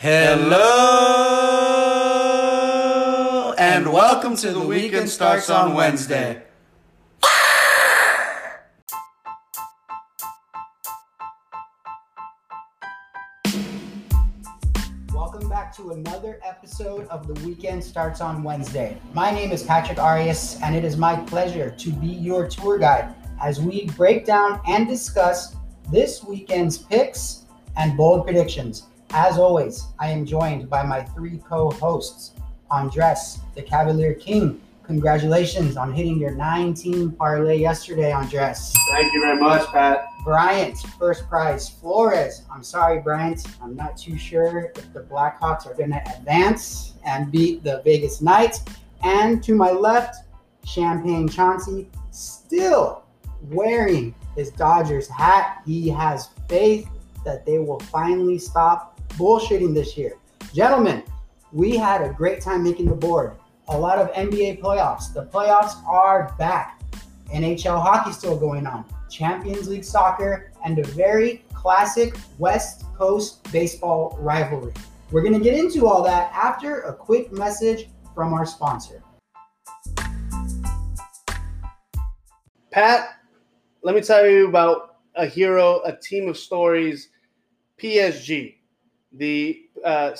Hello and welcome to the weekend starts on Wednesday. Welcome back to another episode of The Weekend Starts on Wednesday. My name is Patrick Arias, and it is my pleasure to be your tour guide as we break down and discuss this weekend's picks and bold predictions. As always, I am joined by my three co hosts Andres, the Cavalier King. Congratulations on hitting your 19 parlay yesterday, Andres. Thank you very much, Pat. Bryant, first prize. Flores, I'm sorry, Bryant. I'm not too sure if the Blackhawks are going to advance and beat the Vegas Knights. And to my left, Champagne Chauncey, still wearing his Dodgers hat. He has faith that they will finally stop bullshitting this year. Gentlemen, we had a great time making the board. A lot of NBA playoffs. The playoffs are back. NHL hockey still going on. Champions League soccer and a very classic West Coast baseball rivalry. We're going to get into all that after a quick message from our sponsor. Pat, let me tell you about a hero, a team of stories, PSG, the uh,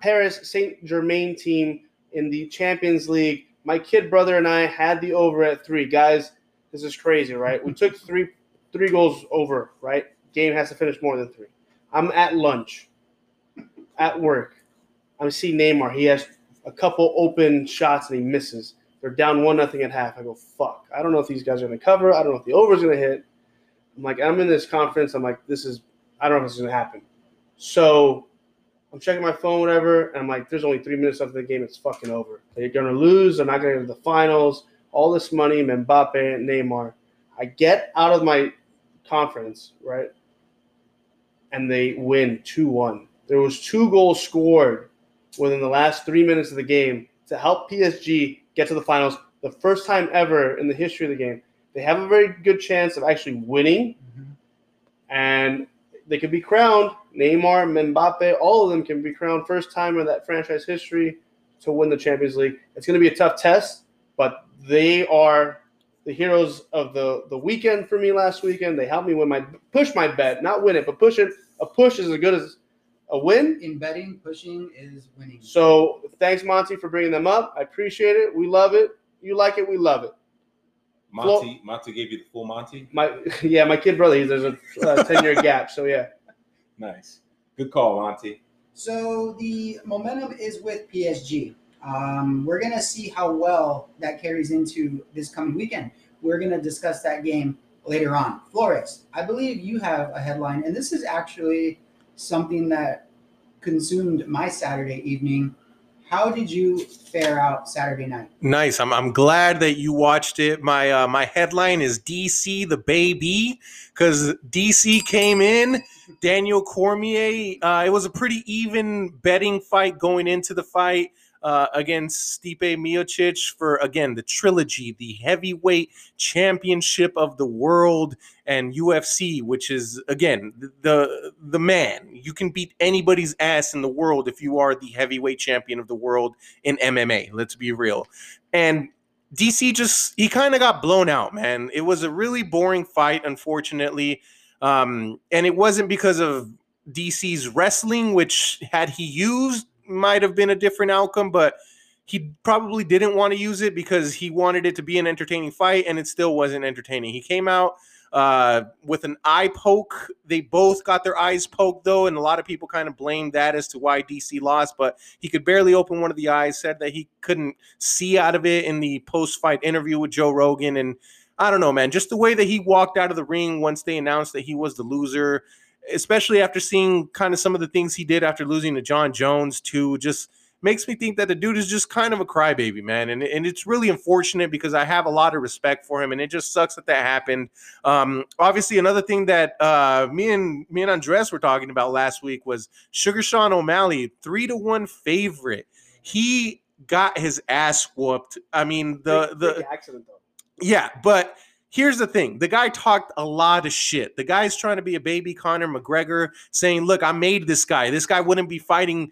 Paris Saint Germain team in the Champions League. My kid brother and I had the over at three. Guys, this is crazy, right? We took three three goals over, right? Game has to finish more than three. I'm at lunch, at work. I see Neymar. He has a couple open shots and he misses. They're down one nothing at half. I go, fuck. I don't know if these guys are gonna cover. I don't know if the over is gonna hit. I'm like, I'm in this conference. I'm like, this is. I don't know if this is gonna happen. So I'm checking my phone, whatever, and I'm like, there's only three minutes left of the game. It's fucking over. They're gonna lose. They're not gonna get to the finals. All this money, Mbappe, and Neymar. I get out of my conference, right? And they win 2 1. There was two goals scored within the last three minutes of the game to help PSG get to the finals. The first time ever in the history of the game. They have a very good chance of actually winning, mm-hmm. and they could be crowned. Neymar, Mbappe, all of them can be crowned first time in that franchise history to win the Champions League. It's going to be a tough test, but they are the heroes of the the weekend for me last weekend. They helped me win my push my bet, not win it, but push it. A push is as good as a win. In betting, pushing is winning. So thanks, Monty, for bringing them up. I appreciate it. We love it. You like it. We love it. Monty, Flo- Monty gave you the full Monty. My yeah, my kid brother. There's a uh, ten year gap. So yeah. Nice. Good call, Monty. So the momentum is with PSG. Um, we're going to see how well that carries into this coming weekend. We're going to discuss that game later on. Flores, I believe you have a headline, and this is actually something that consumed my Saturday evening. How did you fare out Saturday night? Nice. I'm, I'm glad that you watched it. My uh, my headline is DC the baby because DC came in. Daniel Cormier. Uh, it was a pretty even betting fight going into the fight uh, against Stipe Miocic for again the trilogy, the heavyweight championship of the world and UFC, which is again the the man. You can beat anybody's ass in the world if you are the heavyweight champion of the world in MMA. Let's be real. And DC just he kind of got blown out, man. It was a really boring fight, unfortunately. Um, and it wasn't because of DC's wrestling, which had he used might have been a different outcome, but he probably didn't want to use it because he wanted it to be an entertaining fight, and it still wasn't entertaining. He came out uh, with an eye poke. They both got their eyes poked, though, and a lot of people kind of blamed that as to why DC lost. But he could barely open one of the eyes, said that he couldn't see out of it in the post fight interview with Joe Rogan. And I don't know, man, just the way that he walked out of the ring once they announced that he was the loser especially after seeing kind of some of the things he did after losing to Jon Jones, too, just makes me think that the dude is just kind of a crybaby, man. And, and it's really unfortunate because I have a lot of respect for him, and it just sucks that that happened. Um, obviously, another thing that uh, me and me and Andres were talking about last week was Sugar Sean O'Malley, three to one favorite. He got his ass whooped. I mean, the the accident though. Yeah, but here's the thing the guy talked a lot of shit. The guy's trying to be a baby Conor McGregor, saying, Look, I made this guy. This guy wouldn't be fighting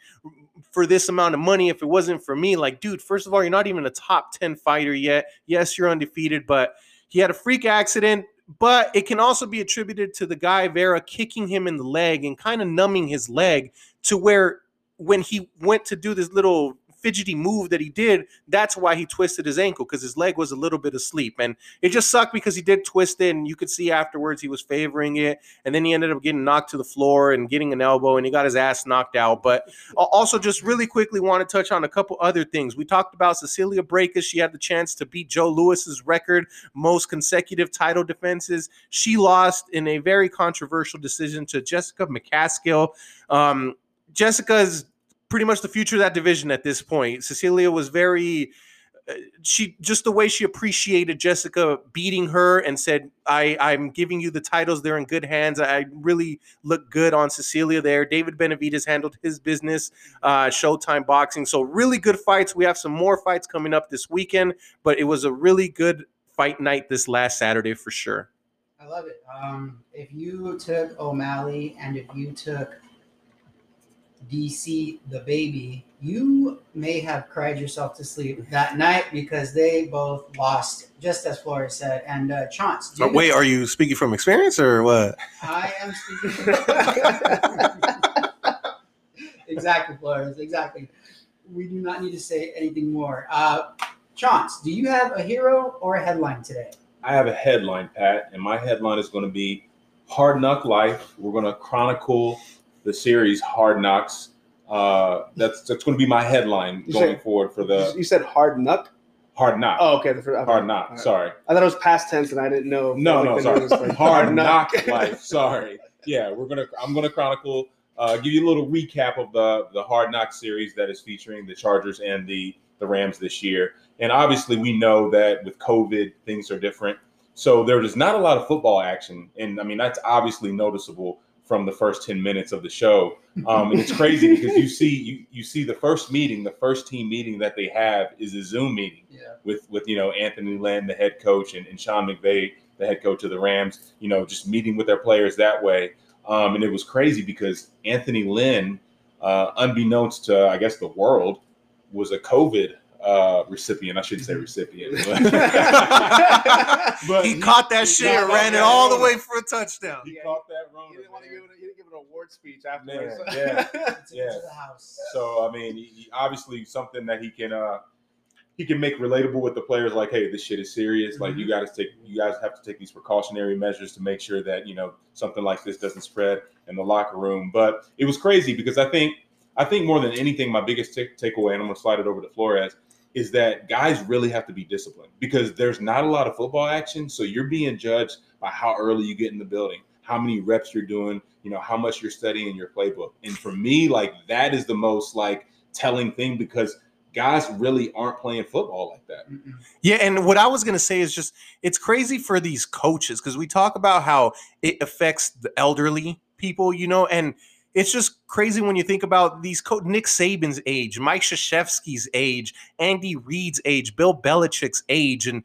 for this amount of money if it wasn't for me. Like, dude, first of all, you're not even a top 10 fighter yet. Yes, you're undefeated, but he had a freak accident. But it can also be attributed to the guy Vera kicking him in the leg and kind of numbing his leg to where when he went to do this little fidgety move that he did, that's why he twisted his ankle because his leg was a little bit asleep. And it just sucked because he did twist it, and you could see afterwards he was favoring it. And then he ended up getting knocked to the floor and getting an elbow, and he got his ass knocked out. But also, just really quickly, want to touch on a couple other things. We talked about Cecilia Brækhus. She had the chance to beat Joe Louis's record, most consecutive title defenses. She lost in a very controversial decision to Jessica McCaskill. Um, Jessica's pretty much the future of that division at this point. Cecilia was very uh, she just the way she appreciated Jessica beating her and said, I, I'm giving you the titles. They're in good hands. I really look good on Cecilia there. David Benavidez handled his business, uh, Showtime Boxing. So, really good fights. We have some more fights coming up this weekend, but it was a really good fight night this last Saturday for sure. I love it. Um, if you took O'Malley and if you took DC the baby, you may have cried yourself to sleep that night because they both lost, just as Flores said. And uh, Chance, Oh, wait, are you speaking from experience or what? I am speaking. exactly, Flores. Exactly. We do not need to say anything more. Uh, Chance, do you have a hero or a headline today? I have a headline, Pat, and my headline is going to be Hard Knock Life. We're going to chronicle the series Hard Knocks. Uh, that's that's going to be my headline You going said- forward for the you said hard Knock. Hard Knock. Oh, okay. The, okay. Hard Knock. Right. Sorry. I thought it was past tense, and I didn't know. No, no, sorry. like Hard Knock Life. Sorry. Yeah, we're gonna. I'm gonna chronicle. Uh, give you a little recap of the the Hard Knock series that is featuring the Chargers and the the Rams this year. And obviously, we know that with COVID, things are different. So there is not a lot of football action, and I mean that's obviously noticeable from the first 10 minutes of the show. Um, and it's crazy because you see you, you see the first meeting, the first team meeting that they have is a Zoom meeting Yeah. with with you know Anthony Lynn, the head coach, and, and Sean McVay, the head coach of the Rams. You know, just meeting with their players that way. Um, and it was crazy because Anthony Lynn, uh, unbeknownst to I guess the world, was a COVID uh, recipient. I shouldn't say recipient. But, but he caught that shit and caught ran it that all the way for a touchdown. He caught that wrong. He didn't want to give it. He didn't give an award speech afterwards. Man, yeah. It's Yeah. the house. So I mean, he, he- obviously something that he can uh he can make relatable with the players. Like, hey, this shit is serious. Like, you got to take you guys have to take these precautionary measures to make sure that you know something like this doesn't spread in the locker room. But it was crazy because I think I think more than anything, my biggest take takeaway, and I'm gonna slide it over to Flores, is that guys really have to be disciplined because there's not a lot of football action. So you're being judged by how early you get in the building, how many reps you're doing, you know, how much you're studying your playbook. And for me, like that is the most like telling thing because guys really aren't playing football like that. Yeah, and what I was gonna say is just it's crazy for these coaches because we talk about how it affects the elderly people, you know, and it's just crazy when you think about these co- Nick Saban's age, Mike Krzyzewski's age, Andy Reid's age, Bill Belichick's age, and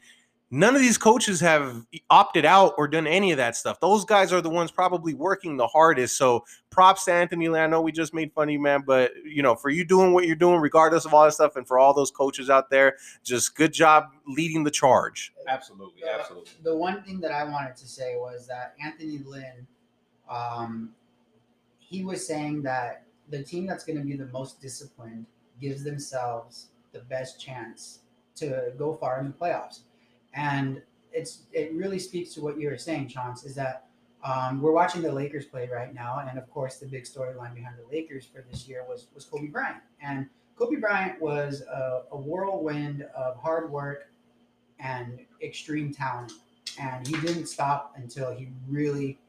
none of these coaches have opted out or done any of that stuff. Those guys are the ones probably working the hardest. So props to Anthony Lee. I know we just made fun of you, man, but you know, for you doing what you're doing, regardless of all that stuff, and for all those coaches out there, just good job leading the charge. Absolutely, The- absolutely. The one thing that I wanted to say was that Anthony Lynn, um, he was saying that the team that's going to be the most disciplined gives themselves the best chance to go far in the playoffs. And it's it really speaks to what you were saying, Chance, is that um, we're watching the Lakers play right now, and of course, the big storyline behind the Lakers for this year was was Kobe Bryant, and Kobe Bryant was a, a whirlwind of hard work and extreme talent, and he didn't stop until he really,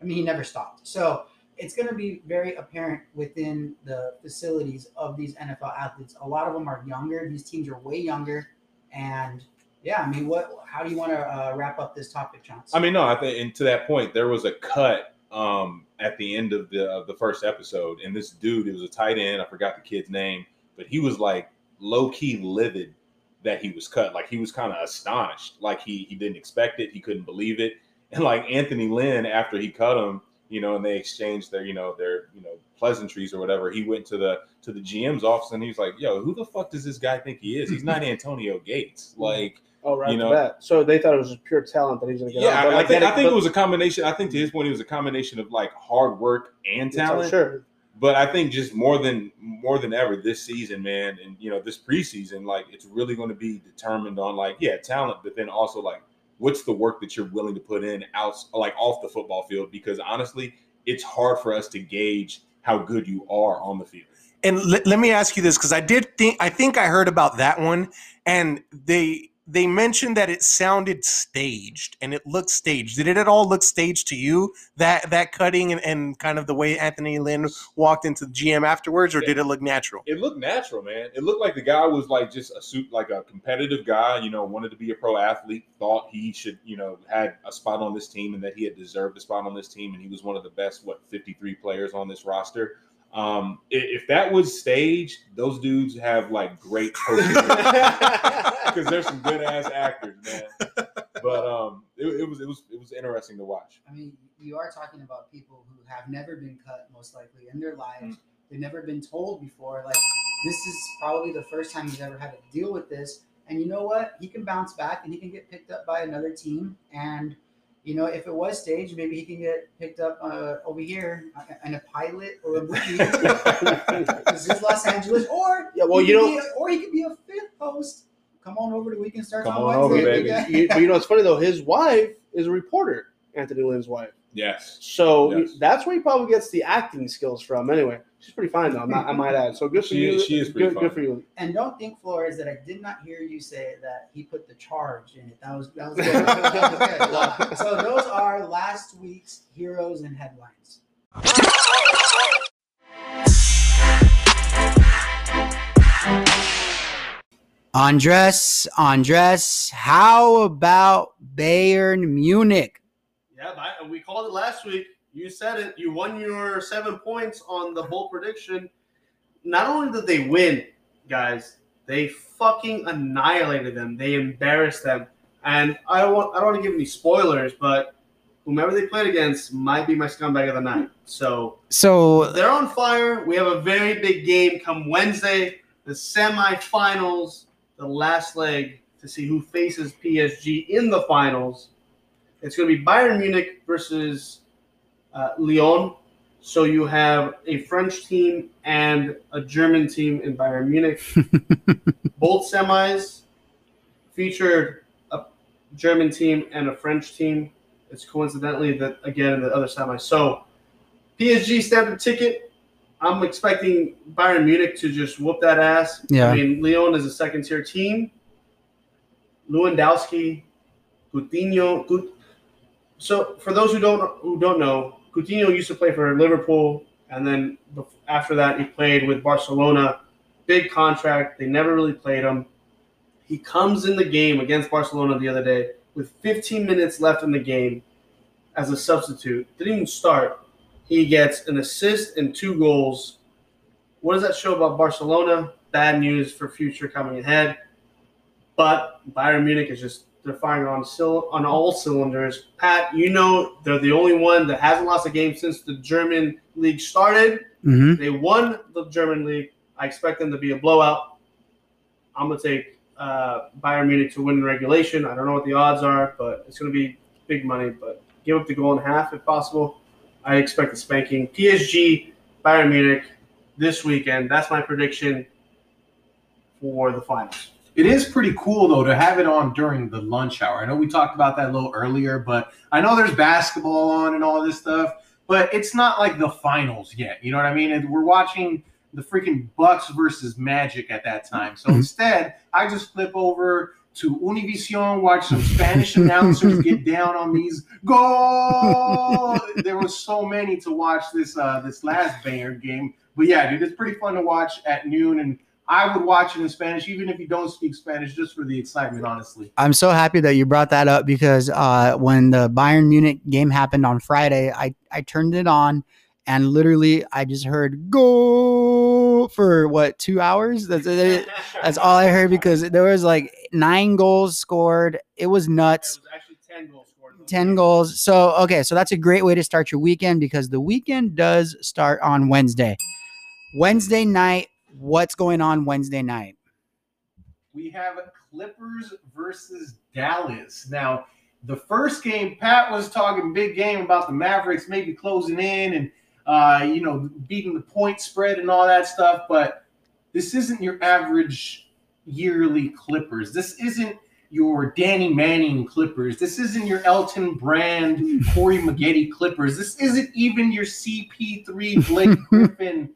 I mean, he never stopped. So it's going to be very apparent within the facilities of these NFL athletes. A lot of them are younger. These teams are way younger, and yeah, I mean, what? How do you want to uh, wrap up this topic, Chance? I mean, no, I think, and to that point, there was a cut um, at the end of the of the first episode, and this dude, it was a tight end. I forgot the kid's name, but he was like low key livid that he was cut. Like he was kind of astonished. Like he he didn't expect it. He couldn't believe it. And like Anthony Lynn, after he cut him, you know, and they exchanged their, you know, their, you know, pleasantries or whatever. He went to the to the GM's office and he was like, "Yo, who the fuck does this guy think he is? He's not Antonio Gates." Mm-hmm. Like, Oh, right You know- the bat. So they thought it was just pure talent that he was going to get. yeah, on. I, like I think that- I think but- it was a combination. I think to his point, it was a combination of like hard work and talent. Sure. But I think just more than more than ever this season, man, and you know this preseason, like it's really going to be determined on like yeah talent, but then also like what's the work that you're willing to put in out like off the football field because honestly, it's hard for us to gauge how good you are on the field. And let let me ask you this because I did think I think I heard about that one, and they they mentioned that it sounded staged and it looked staged. Did it at all look staged to you that that cutting and, and kind of the way Anthony Lynn walked into the GM afterwards, or did it look natural? It looked natural, man. It looked like the guy was like just a suit, like a competitive guy. You know, wanted to be a pro athlete. Thought he should, you know, had a spot on this team, and that he had deserved a spot on this team, and he was one of the best, what, fifty three players on this roster. Um, if that was staged, those dudes have like great because there's some good ass actors, man. But um, it, it was it was it was interesting to watch. I mean, you are talking about people who have never been cut, most likely in their lives. They've never been told before. Like, this is probably the first time he's ever had to deal with this. And you know what? He can bounce back and he can get picked up by another team. And, you know, if it was staged, maybe he can get picked up uh, over here in a pilot or a movie. this is Los Angeles. Or, Yeah, well, you know- a- or he could be a fifth host. Come on over to Weekend Starts Come on on over, baby. big you, but you know, it's funny though. His wife is a reporter, Anthony Lynn's wife. Yes. So Yes. that's where he probably gets the acting skills from. Anyway, she's pretty fine though. I'm not, I might add. So good for She you. she is pretty good, good for you. And don't think, Flores, that I did not hear you say that he put the charge in it. That was that was good. That was good. So those are last week's heroes and headlines. Andres, Andres, how about Bayern Munich? Yeah, we called it last week. You said it. You won your seven points on the bold prediction. Not only did they win, guys, they fucking annihilated them. They embarrassed them. And I don't want I don't want to give any spoilers, but whomever they played against might be my scumbag of the night. So So they're on fire. We have a very big game come Wednesday, the semifinals, the last leg to see who faces PSG in the finals. It's going to be Bayern Munich versus uh, Lyon. So you have a French team and a German team in Bayern Munich. Both semis featured a German team and a French team. It's coincidentally that again in the other semis. So PSG standard ticket. I'm expecting Bayern Munich to just whoop that ass. Yeah. I mean, Lyon is a second tier team. Lewandowski, Coutinho. Gut- so for those who don't who don't know, Coutinho used to play for Liverpool, and then after that he played with Barcelona. Big contract. They never really played him. He comes in the game against Barcelona the other day with 15 minutes left in the game as a substitute. Didn't even start. He gets an assist and two goals. What does that show about Barcelona? Bad news for future coming ahead. But Bayern Munich is just they're firing on sil- on all cylinders. Pat, you know they're the only one that hasn't lost a game since the German league started. Mhm. They won the German league. I expect them to be a blowout. I'm gonna take uh, Bayern Munich to win in regulation. I don't know what the odds are, but it's gonna be big money. But give up the goal in half if possible. I expect a spanking. PSG, Bayern Munich this weekend. That's my prediction for the finals. It is pretty cool though to have it on during the lunch hour. I know we talked about that a little earlier, but I know there's basketball on and all this stuff, but it's not like the finals yet. You know what I mean? And we're watching the freaking Bucks versus Magic at that time. So instead, I just flip over to Univision, watch some Spanish announcers get down on these goal. There was so many to watch this uh this last Bayern game. But yeah, dude, it's pretty fun to watch at noon and I would watch it in Spanish, even if you don't speak Spanish, just for the excitement, honestly. I'm so happy that you brought that up because uh, when the Bayern Munich game happened on Friday, I, I turned it on and literally I just heard go for what two hours. That's that's all I heard because there was like nine goals scored. It was nuts. It was actually 10 goals scored. 10 goals. So, okay, so that's a great way to start your weekend because the weekend does start on Wednesday. Wednesday night, what's going on Wednesday night? we have Clippers versus Dallas. Now, the first game, Pat was talking big game about the Mavericks maybe closing in and uh, you know beating the point spread and all that stuff, but this isn't your average yearly Clippers. This isn't your Danny Manning Clippers. This isn't your Elton Brand, Corey Maggette Clippers. This isn't even your CP3 Blake Griffin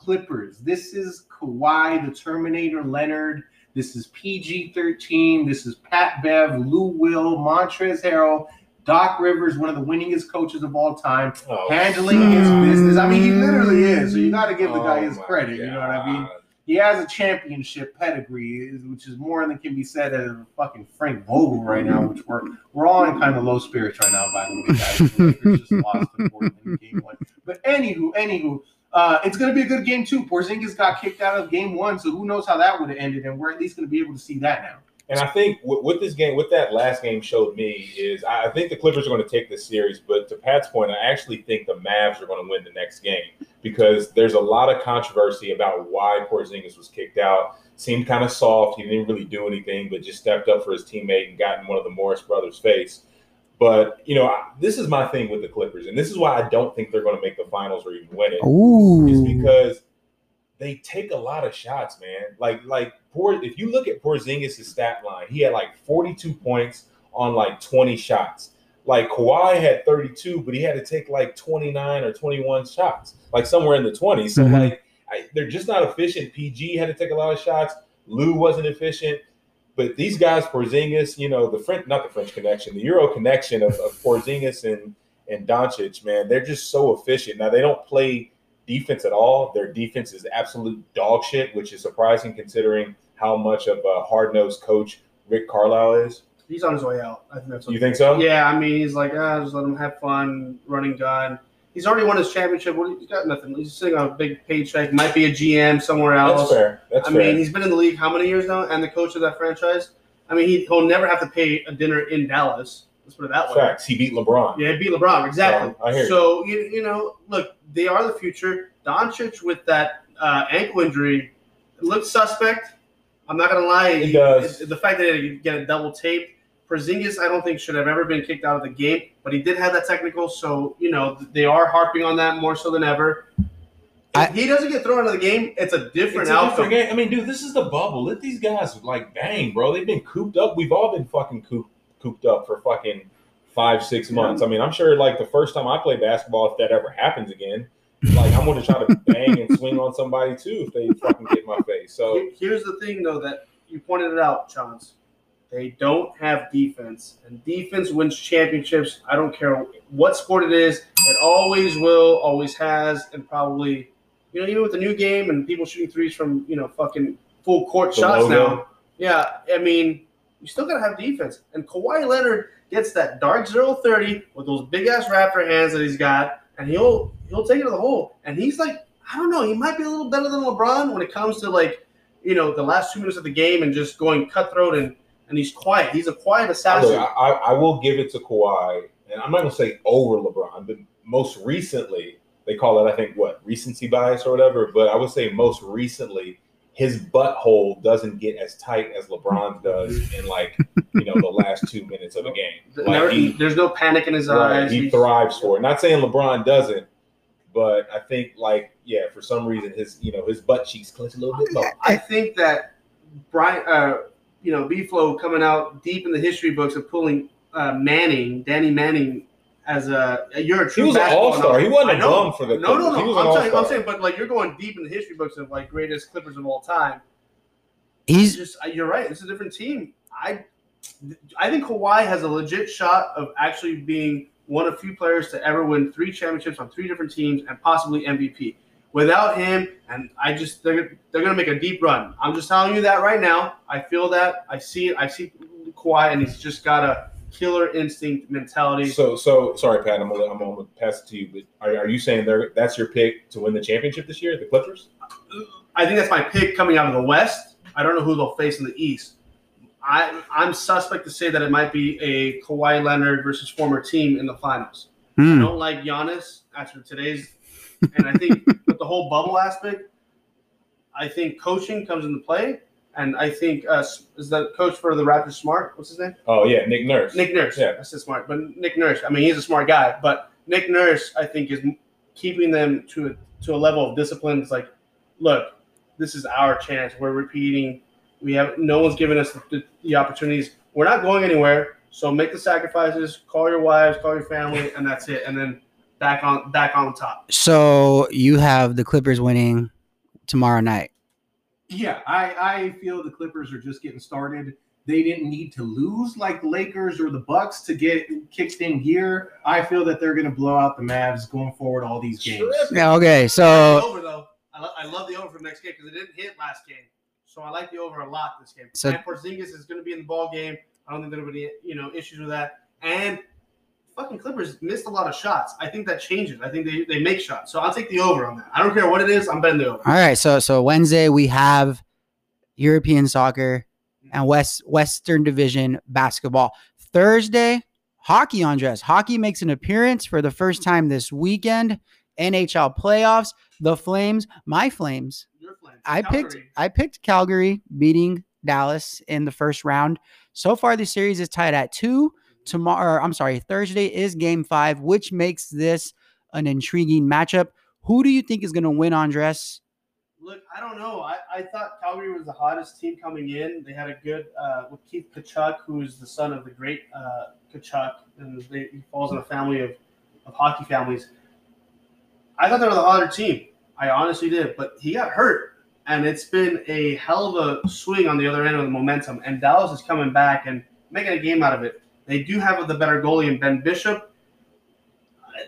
Clippers. This is Kawhi, the Terminator Leonard. This is PG 13. This is Pat Bev, Lou Will, Montrezl Harrell, Doc Rivers, one of the winningest coaches of all time, Oh, handling his business. I mean, he literally is. So you got to give the guy oh his my credit. You know what I mean? He has a championship pedigree, which is more than can be said of fucking Frank Vogel right now, which we're we're all in kind of low spirits right now, by the way, guys. Just lost to Portland in game one. But anywho, anywho, uh, it's going to be a good game too. Porzingis got kicked out of game one, so who knows how that would have ended, and we're at least going to be able to see that now. And I think what, this game, what that last game showed me is I I think the Clippers are going to take this series, but to Pat's point, I actually think the Mavs are going to win the next game because there's a lot of controversy about why Porzingis was kicked out. Seemed kind of soft. He didn't really do anything, but just stepped up for his teammate and got in one of the Morris brothers' face. But you know, this is my thing with the Clippers, and this is why I don't think they're going to make the finals or even win it is Ooh. because they take a lot of shots, man. Like like poor if you look at Porzingis' stat line, he had like 42 points on like 20 shots. Like Kawhi had 32, but he had to take like 29 or 21 shots, like somewhere in the 20s. So Mhm. like I, they're just not efficient. PG had to take a lot of shots. Lou wasn't efficient. But these guys, Porzingis, you know, the French, not the French connection, the Euro connection of, of Porzingis and and Doncic, man, they're just so efficient. Now they don't play defense at all. Their defense is absolute dog shit, which is surprising considering how much of a hard nosed coach Rick Carlisle is. He's on his way out. I think that's what You think so? Yeah, I mean, he's like, ah, just let him have fun, running gun. He's already won his championship. What? He's got nothing. He's sitting on a big paycheck. Might be a GM somewhere else. That's fair. That's I fair. mean, he's been in the league how many years now, and the coach of that franchise. I mean, he, he'll never have to pay a dinner in Dallas. Let's put it that way. Facts. He beat LeBron. Yeah, he beat LeBron exactly. Yeah, I hear you. so you. you know, look, they are the future. Doncic with that uh, ankle injury looks suspect. I'm not gonna lie. He does. the fact that he get a double tape. Porzingis, I don't think should have ever been kicked out of the game, but he did have that technical. So you know they are harping on that more so than ever. If I- he doesn't get thrown out of the game, it's a different It's a outcome. different game. I mean, dude, this is the bubble. Let these guys like bang, bro. They've been cooped up. We've all been fucking cooped, cooped up for fucking five, six months. I mean, I'm sure like the first time I play basketball, if that ever happens again, like I'm gonna try to bang and swing on somebody too if they fucking get my face. So Here's the thing, though, that you pointed it out, Chance. They don't have defense, and defense wins championships. I don't care what sport it is. It always will, always has, and probably, you know, even with the new game and people shooting threes from, you know, fucking full court The shots logo. now. Yeah, I mean, you still gotta have defense. And Kawhi Leonard gets that dark zero thirty with those big ass raptor hands that he's got, and he'll he'll take it to the hole. And he's like, I don't know, he might be a little better than LeBron when it comes to like, you know, the last two minutes of the game and just going cutthroat and and he's quiet. He's a quiet assassin. I, I I will give it to Kawhi, and I'm not gonna say over LeBron, but most recently they call it I think what recency bias or whatever. But I would say most recently his butthole doesn't get as tight as LeBron does in like you know the last two minutes of the game. Like he, there's no panic in his right, eyes. he thrives for it. Not saying LeBron doesn't, but I think like yeah, for some reason his you know his butt cheeks clench a little bit more. I think that Brian, uh, you know, B Flow coming out deep in the history books of pulling uh, Manning, Danny Manning, as a you're a He true was an all star. He analyst. wasn't I a know. bum for the No, no, Clippers. He no. was I'm an saying, I'm saying, but like you're going deep in the history books of like greatest Clippers of all time. He's just uh, you're right. It's a different team. I I think Kawhi has a legit shot of actually being one of few players to ever win three championships on three different teams and possibly MVP. Without him, and I just they're, they're gonna make a deep run. I'm just telling you that right now. I feel that. I see it. I see Kawhi, and he's just got a killer instinct mentality. So, so sorry, Pat. I'm gonna, I'm gonna pass it to you. But are, are you saying there that's your pick to win the championship this year, the Clippers? I I think that's my pick coming out of the West. I don't know who they'll face in the East. I, I'm suspect to say that it might be a Kawhi Leonard versus former team in the finals. I Hmm. don't like Giannis after today's, and I think with the whole bubble aspect, I think coaching comes into play, and I think uh, is the coach for the Raptors smart? What's his name? Oh yeah, Nick Nurse. Nick Nurse. Yeah. I said smart, but Nick Nurse. I mean, he's a smart guy, but Nick Nurse, I think, is keeping them to a, to a level of discipline. It's like, look, this is our chance. We're repeating. We have no one's giving us the, the opportunities. We're not going anywhere. So make the sacrifices. Call your wives, call your family, and that's it. And then back on back on top. So you have the Clippers winning tomorrow night. Yeah, I, I feel the Clippers are just getting started. They didn't need to lose like the Lakers or the Bucks to get kicked in gear. I feel that they're going to blow out the Mavs going forward all these games. Terrific. Yeah, okay, so over though. I, lo- I love the over for the next game because it didn't hit last game. So I like the over a lot this game. So- and Porzingis is going to be in the ball game. I don't think there'll be any, you know issues with that. And fucking Clippers missed a lot of shots. I think that changes. I think they, they make shots. So I'll take the over on that. I don't care what it is. I'm betting the over. all right, so so Wednesday we have European soccer and West Western Division basketball. Thursday, hockey Andres. Hockey makes an appearance for the first time this weekend. NHL playoffs. The Flames, my Flames, Your Flames. I picked I picked Calgary beating Dallas in the first round. So far, the series is tied at two. Tomorrow, I'm sorry, Thursday is Game Five, which makes this an intriguing matchup. Who do you think is going to win, Andres? Look, I don't know. I, I thought Calgary was the hottest team coming in. They had a good uh, with Keith Tkachuk, who's the son of the great uh, Tkachuk, and they, he falls in a family of, of hockey families. I thought they were the hotter team. I honestly did, but he got hurt, and it's been a hell of a swing on the other end of the momentum. And Dallas is coming back and making a game out of it. They do have the better goalie in Ben Bishop.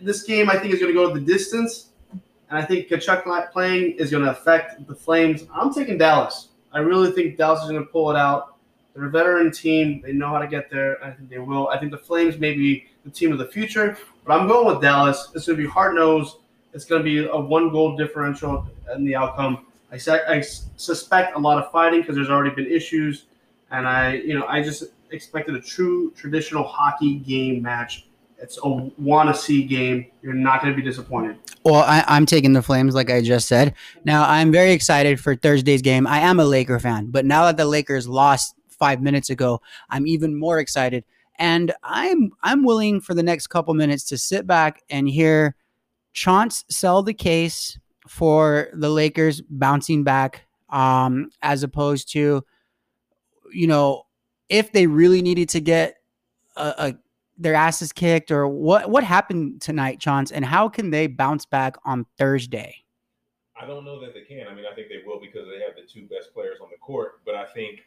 This game, I think, is going to go to the distance. And I think Tkachuk not playing is going to affect the Flames. I'm taking Dallas. I really think Dallas is going to pull it out. They're a veteran team. They know how to get there. I think they will. I think the Flames may be the team of the future, but I'm going with Dallas. It's going to be hard nosed. It's going to be a one goal differential in the outcome. I, I suspect a lot of fighting because there's already been issues, and I, you know, I just expected a true traditional hockey game match. It's a want to see game. You're not going to be disappointed. Well, I, I'm taking the Flames, like I just said. Now, I'm very excited for Thursday's game. I am a Laker fan, but now that the Lakers lost five minutes ago, I'm even more excited. And I'm I'm willing for the next couple minutes to sit back and hear Chance sell the case for the Lakers bouncing back, um, as opposed to, you know, if they really needed to get a, a their asses kicked or what what happened tonight, Chance, and how can they bounce back on Thursday? I don't know that they can. I mean, I think they will because they have the two best players on the court. But I think,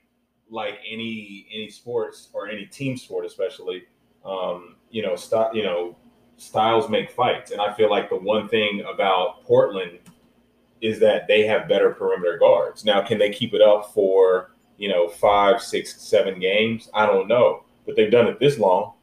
like any any sports or any team sport, especially, um, you know, st- you know, styles make fights, and I feel like the one thing about Portland is that they have better perimeter guards. Now, can they keep it up for you know five, six, seven games? I don't know, but they've done it this long,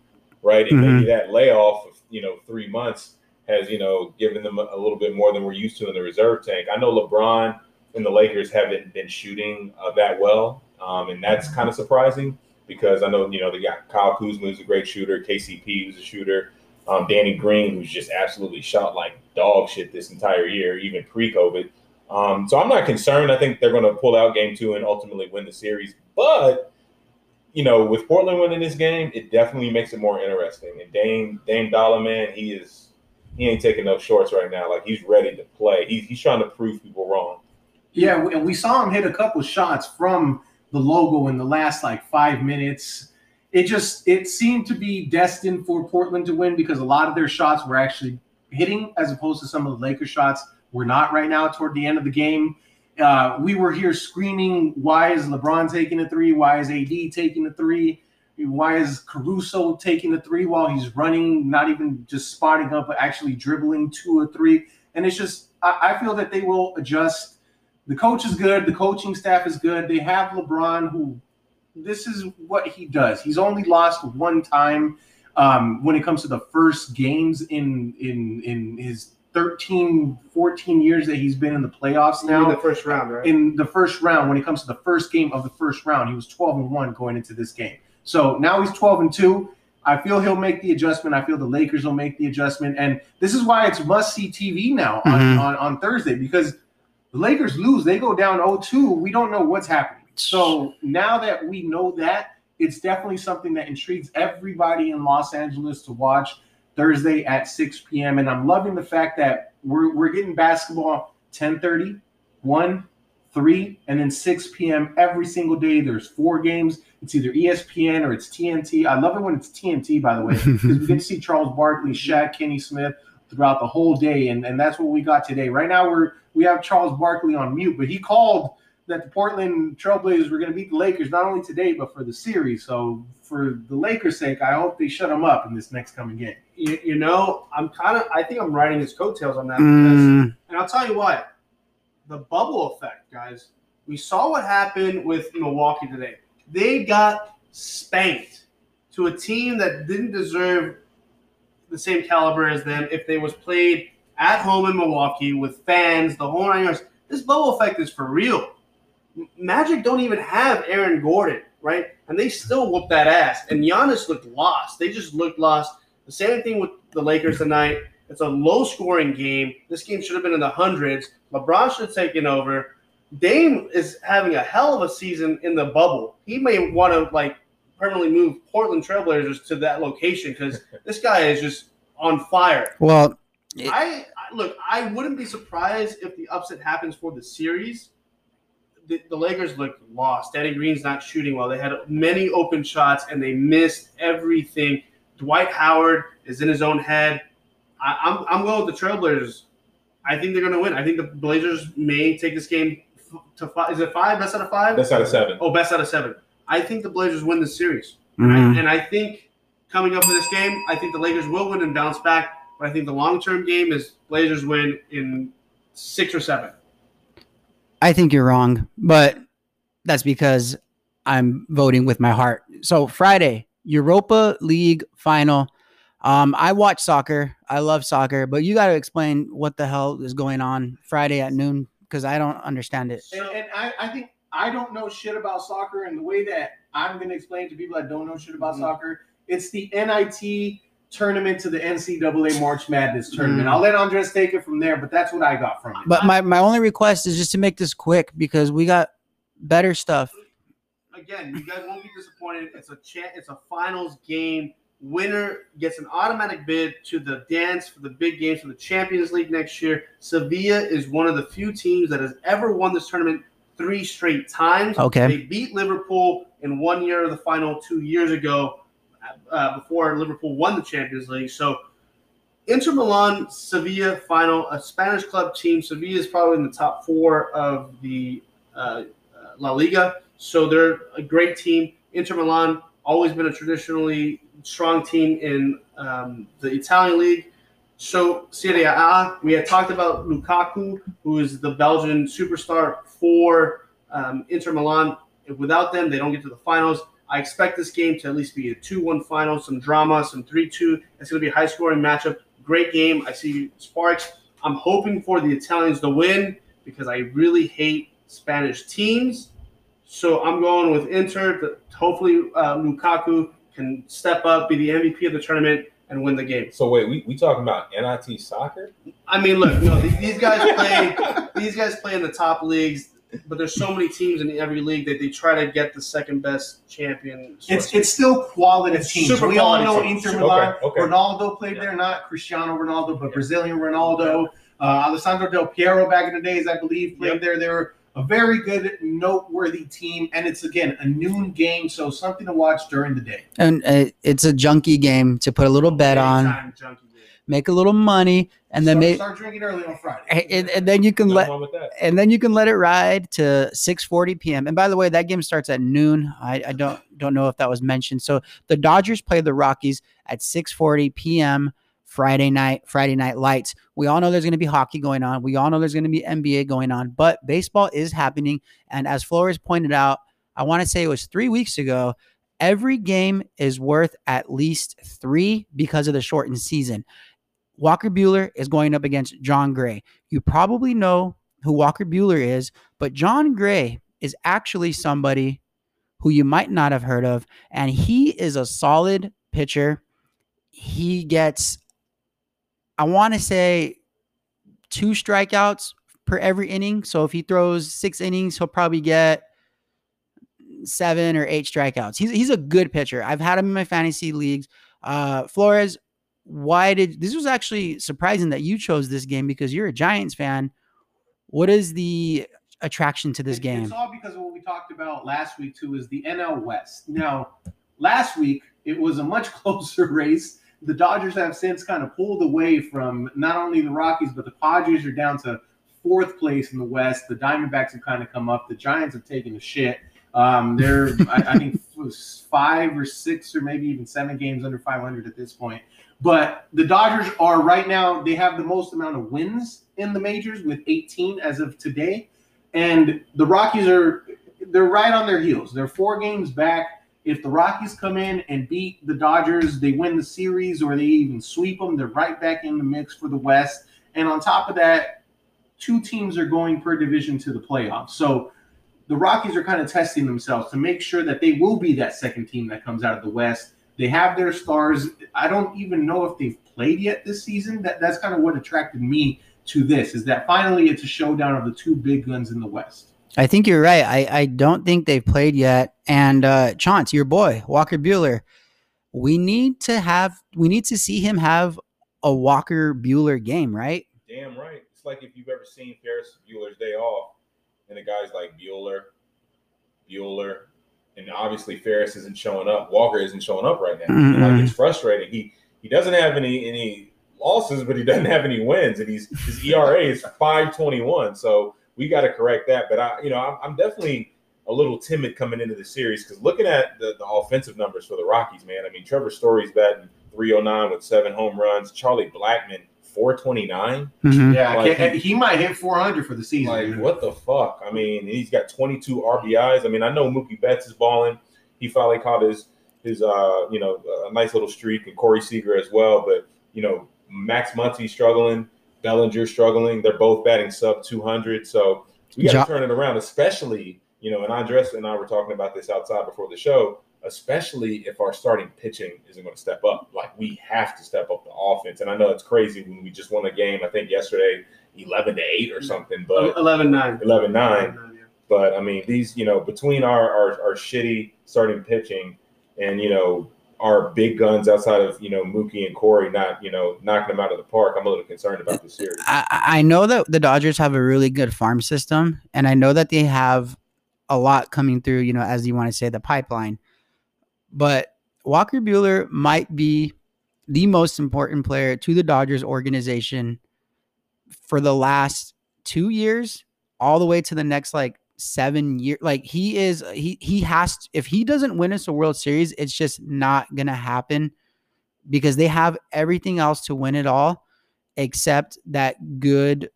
right? And maybe that layoff of you know three months has you know given them a, a little bit more than we're used to in the reserve tank. I know LeBron and the Lakers haven't been shooting uh, that well, um, and that's kind of surprising because I know you know they got Kyle Kuzma who's a great shooter, KCP who's a shooter, um, Danny Green who's just absolutely shot like dog shit this entire year, even pre-COVID. Um, so I'm not concerned. I think they're going to pull out game two and ultimately win the series. But you know, with Portland winning this game, it definitely makes it more interesting. And Dame Dame Dollar man, he is he ain't taking no shorts right now. Like he's ready to play. He's he's trying to prove people wrong. Yeah, and we saw him hit a couple shots from the logo in the last like five minutes. It just it seemed to be destined for Portland to win because a lot of their shots were actually hitting, as opposed to some of the Lakers shots were not right now toward the end of the game. Uh, we were here screaming, "Why is LeBron taking a three? Why is AD taking a three? Why is Caruso taking a three while he's running, not even just spotting up, but actually dribbling two or three? And it's just, I, I feel that they will adjust the coach is good. The coaching staff is good. They have LeBron, who this is what he does. He's only lost one time um, when it comes to the first games in in in his 13, 14 years that he's been in the playoffs Now In the first round, right? in the first round, when it comes to the first game of the first round, he was 12 and 1 going into this game. So now he's 12 and 2. I feel he'll make the adjustment. I feel the Lakers will make the adjustment. And this is why it's must see TV now on, Mhm. on, on Thursday because the Lakers lose. They go down 0 2. We don't know what's happening. So now that we know that, it's definitely something that intrigues everybody in Los Angeles to watch Thursday at 6 p.m. And I'm loving the fact that we're, we're getting basketball 10:30, 1, 3, and then 6 p.m. every single day. There's four games. It's either ESPN or it's TNT. I love it when it's TNT, by the way, because we get to see Charles Barkley, Shaq, Kenny Smith throughout the whole day, and, and that's what we got today. Right now, we're we have Charles Barkley on mute, but he called that the Portland Trailblazers were going to beat the Lakers not only today but for the series. So for the Lakers' sake, I hope they shut them up in this next coming game. you, you know, I'm kind of. I think I'm riding his coattails on that because, Mm, and I'll tell you what, the bubble effect, guys. We saw what happened with Milwaukee today. They got spanked to a team that didn't deserve the same caliber as them if they was played at home in Milwaukee with fans, the whole nine yards. This bubble effect is for real. M- Magic don't even have Aaron Gordon, right? And they still whoop that ass. And Giannis looked lost. They just looked lost. The same thing with the Lakers tonight. It's a low scoring game. This game should have been in the hundreds. LeBron should have taken over. Dame is having a hell of a season in the bubble. He may want to like permanently move Portland Trailblazers to that location because this guy is just on fire. well, It- I, I look. I wouldn't be surprised if the upset happens for the series. The, the Lakers looked lost. Danny Green's not shooting well. They had many open shots and they missed everything. Dwight Howard is in his own head. I, I'm I'm going with the Trailblazers. I think they're going to win. I think the Blazers may take this game to five. Is it five? Best out of five? That's out of seven. Oh, best out of seven. I think the Blazers win this series. mm, And I think coming up to this game, I think the Lakers will win and bounce back. But I think the long term game is Blazers win in six or seven. I think you're wrong, but that's because I'm voting with my heart. So Friday, Europa League final. Um, I watch soccer. I love soccer, but you got to explain what the hell is going on Friday at noon because I don't understand it. And, and I, I think I don't know shit about soccer, and the way that I'm going to explain to people that don't know shit about Mhm. soccer, it's the NIT tournament to the NCAA March Madness tournament. Mm. I'll let Andres take it from there, but that's what I got from it. But my, my only request is just to make this quick because we got better stuff. Again, you guys won't be disappointed. It's a cha- it's a finals game. Winner gets an automatic bid to the dance for the big games for the Champions League next year. Sevilla is one of the few teams that has ever won this tournament three straight times. Okay. They beat Liverpool in one year of the final two years ago, uh, before Liverpool won the Champions League. So, Inter Milan, Sevilla final, a Spanish club team. Sevilla is probably in the top four of the uh, uh, La Liga. So they're a great team. Inter Milan always been a traditionally strong team in um, the Italian league. So Serie A, we had talked about Lukaku, who is the Belgian superstar for um, Inter Milan. Without them, they don't get to the finals. I expect this game to at least be a 2-1 final, some drama, some 3-2. It's going to be a high-scoring matchup. Great game. I see sparks. I'm hoping for the Italians to win because I really hate Spanish teams. So I'm going with Inter. Hopefully, uh, Lukaku can step up, be the MVP of the tournament, and win the game. So wait, we, we talking about NIT soccer? I mean, look, no, th- these guys play. these guys play in the top leagues, but there's so many teams in every league that they try to get the second best champion. It's it's still quality It's teams. super we all know teams. Inter Milan. okay. Ronaldo played Yeah. there, not Cristiano Ronaldo, but Yeah. Brazilian Ronaldo. Uh, Alessandro Del Piero back in the days, I believe, played Yep. there. They were a very good, noteworthy team, and it's again a noon game, so something to watch during the day. And uh, it's a junky game to put a little bet on, junkie game. Make a little money, and then start, may, start drinking early on Friday. and, and then you can Nothing let wrong with that. and then you can let it ride to 6:40 p.m. And by the way, that game starts at noon. I, I don't don't know if that was mentioned. So the Dodgers play the Rockies at 6:40 p.m. Friday night. Friday night lights. We all know there's going to be hockey going on. We all know there's going to be NBA going on. But baseball is happening. And as Flores pointed out, I want to say it was three weeks ago. Every game is worth at least three because of the shortened season Walker Buehler is going up against Jon Gray. You probably know who Walker Buehler is, but Jon Gray is actually somebody who you might not have heard of, and he is a solid pitcher. He gets, I want to say, two strikeouts per every inning. So if he throws six innings, he'll probably get seven or eight strikeouts. He's he's a good pitcher. I've had him in my fantasy leagues. Uh, Flores, why did this was actually surprising that you chose this game because you're a Giants fan. What is the attraction to this game? It's all because of what we talked about last week too. Is the NL West. Now, last week it was a much closer race. The Dodgers have since kind of pulled away from not only the Rockies, but the Padres are down to fourth place in the West. The Diamondbacks have kind of come up. The Giants have taken a shit. Um, they're I, I think five or six or maybe even seven games under 500 at this point. But the Dodgers are right now. They have the most amount of wins in the majors with 18 as of today and the Rockies are they're right on their heels. They're four games back. If the Rockies come in and beat the Dodgers, they win the series or they even sweep them, they're right back in the mix for the West. And on top of that, two teams are going per division to the playoffs. So the Rockies are kind of testing themselves to make sure that they will be that second team that comes out of the West. They have their stars. I don't even know if they've played yet this season. That that's kind of what attracted me to this is that finally it's a showdown of the two big guns in the West. I think you're right. I, I don't think they've played yet. And uh Chance, your boy, Walker Buehler, we need to have we need to see him have a Walker Buehler game, right? Damn right. It's like if you've ever seen Ferris Bueller's Day Off, and the guy's like Bueller, Bueller, and obviously Ferris isn't showing up. Walker isn't showing up right now. Mhm. Like it's frustrating. He he doesn't have any any losses, but he doesn't have any wins, and he's his ERA is five twenty one. So we got to correct that. But I, you know, I'm, I'm definitely a little timid coming into the series because looking at the, the offensive numbers for the Rockies, man. I mean, Trevor Story's batting 309 with seven home runs. Charlie Blackmon 429. Mhm. Yeah, Like, I he might hit 400 for the season. Like, what the fuck? I mean, he's got 22 RBIs. I mean, I know Mookie Betts is balling. He finally caught his his uh you know a nice little streak, and Corey Seager as well. But you know, Max Muncy struggling, Bellinger struggling. They're both batting sub 200. So we got to Ja- turn it around, especially you know. And Andres and I were talking about this outside before the show. Especially if our starting pitching isn't going to step up, like we have to step up the offense. And I know it's crazy when we just won a game. I think yesterday, eleven to eight or something. But 11 9. 11-9. but I mean, these, you know, between our, our our shitty starting pitching and you know our big guns outside of you know Mookie and Corey not you know knocking them out of the park, I'm a little concerned about this series. I, I know that the Dodgers have a really good farm system, and I know that they have a lot coming through, you know, as you want to say, the pipeline. But Walker Buehler might be the most important player to the Dodgers organization for the last two years, all the way to the next like seven years. Like he is, he he has. To, if he doesn't win us a World Series, it's just not gonna happen because they have everything else to win it all except that good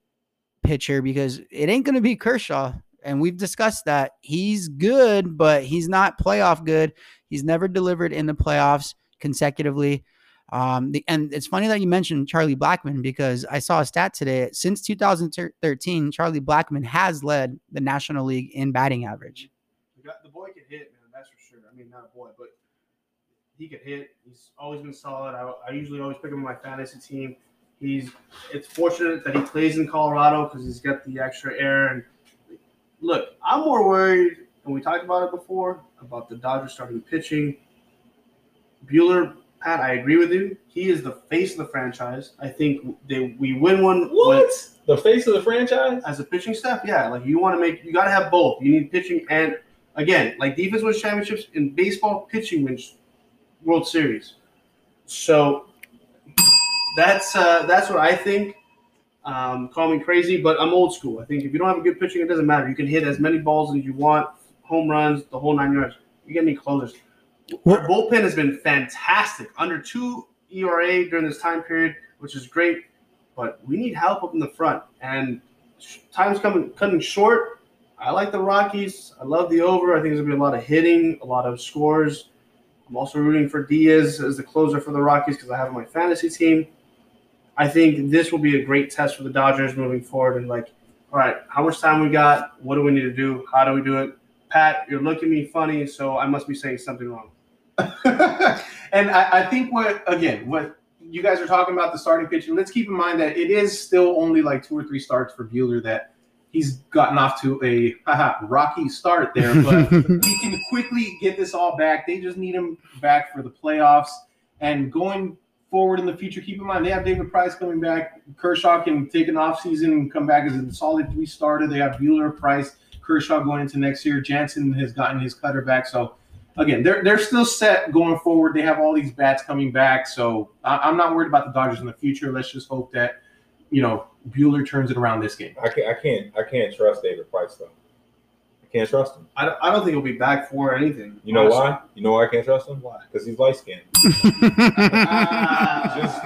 pitcher because it ain't to be Kershaw. And we've discussed that. He's good, but he's not playoff good. He's never delivered in the playoffs consecutively. Um, the, and it's funny that you mentioned Charlie Blackmon because I saw a stat today. Since 2013, Charlie Blackmon has led the National League in batting average. The boy can hit, man. That's for sure. I mean, not a boy, but he could hit. He's always been solid. I, I usually always pick him on my fantasy team. He's. It's fortunate that he plays in Colorado because he's got the extra air. And look, I'm more worried, and we talked about it before about the Dodgers starting pitching. Buehler, Pat, I agree with you. He is the face of the franchise. I think they we win one What? The face of the franchise? as a pitching staff, yeah, like you want to make you got to have both. You need pitching and again, like defense wins championships in baseball, pitching wins World Series. So that's uh, that's what I think. Um, call me crazy, but I'm old school. I think if you don't have a good pitching, it doesn't matter. You can hit as many balls as you want, home runs, the whole nine yards. You get any closers. Our bullpen has been fantastic. Under two ERA during this time period, which is great. But we need help up in the front. And time's coming cutting short. I like the Rockies. I love the over. I think there's gonna be a lot of hitting, a lot of scores. I'm also rooting for Diaz as the closer for the Rockies because I have my fantasy team. I think this will be a great test for the Dodgers moving forward. And like, all right, how much time we got? What do we need to do? How do we do it? Pat, you're looking at me funny, so I must be saying something wrong. and I, I think what again, what you guys are talking about the starting pitching. Let's keep in mind that it is still only like two or three starts for Buehler that he's gotten off to a haha, rocky start there, but he can quickly get this all back. They just need him back for the playoffs and going forward in the future. Keep in mind they have David Price coming back. Kershaw can take an off season and come back as a solid three starter. They have Buehler, Price, Kershaw going into next year. Jansen has gotten his cutter back, so again, they're they're still set going forward. They have all these bats coming back, so I, am not worried about the Dodgers in the future. Let's just hope that you know Buehler turns it around this game. I can't I can't I can't trust David Price though. I can't trust him. I don't, I don't think he'll be back for anything. You know honestly. why? You know why I can't trust him? Why? Because he's light skinned. just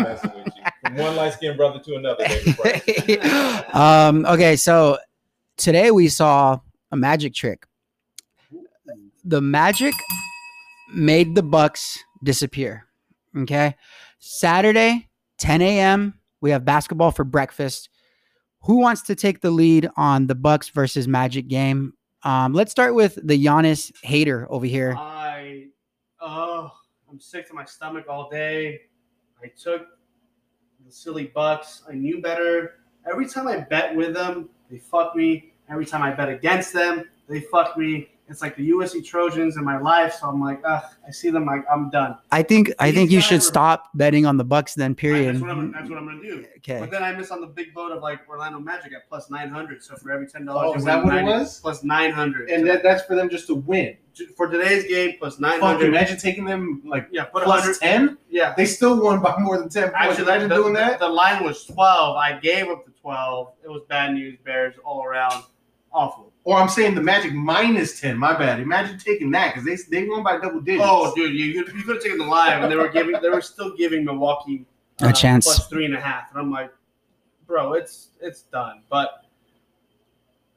messing with you. From one light skinned brother to another. um, okay, so today we saw a magic trick the Magic made the Bucks disappear. Okay. Saturday, 10 a.m. We have basketball for breakfast. Who wants to take the lead on the Bucks versus Magic game? Um, let's start with the Giannis hater over here. I oh, I'm sick to my stomach all day. I took the silly Bucks. I knew better. Every time I bet with them, they fuck me. Every time I bet against them, they fuck me it's like the USC Trojans in my life. So I'm like, ugh, I see them like I'm done. I think I think you should are, stop betting on the Bucks then. Period. That's what, I'm, that's what I'm gonna do. Okay. But then I miss on the big boat of like Orlando Magic at plus nine hundred. So for every ten dollars, oh, is that what 90, it was? Plus nine hundred. And that, that's for them just to win. For today's game, plus nine hundred. Imagine taking them like yeah, put plus ten. Yeah, they still won by more than ten. Actually, imagine the, doing that. The line was twelve. I gave up the twelve. It was bad news, Bears all around. Awful. Or I'm saying the Magic minus ten. My bad. Imagine taking that because they they won by double digits. Oh, dude, you you could have taken the live, and they were giving they were still giving Milwaukee uh, a chance plus three and a half, and I'm like, bro, it's it's done. But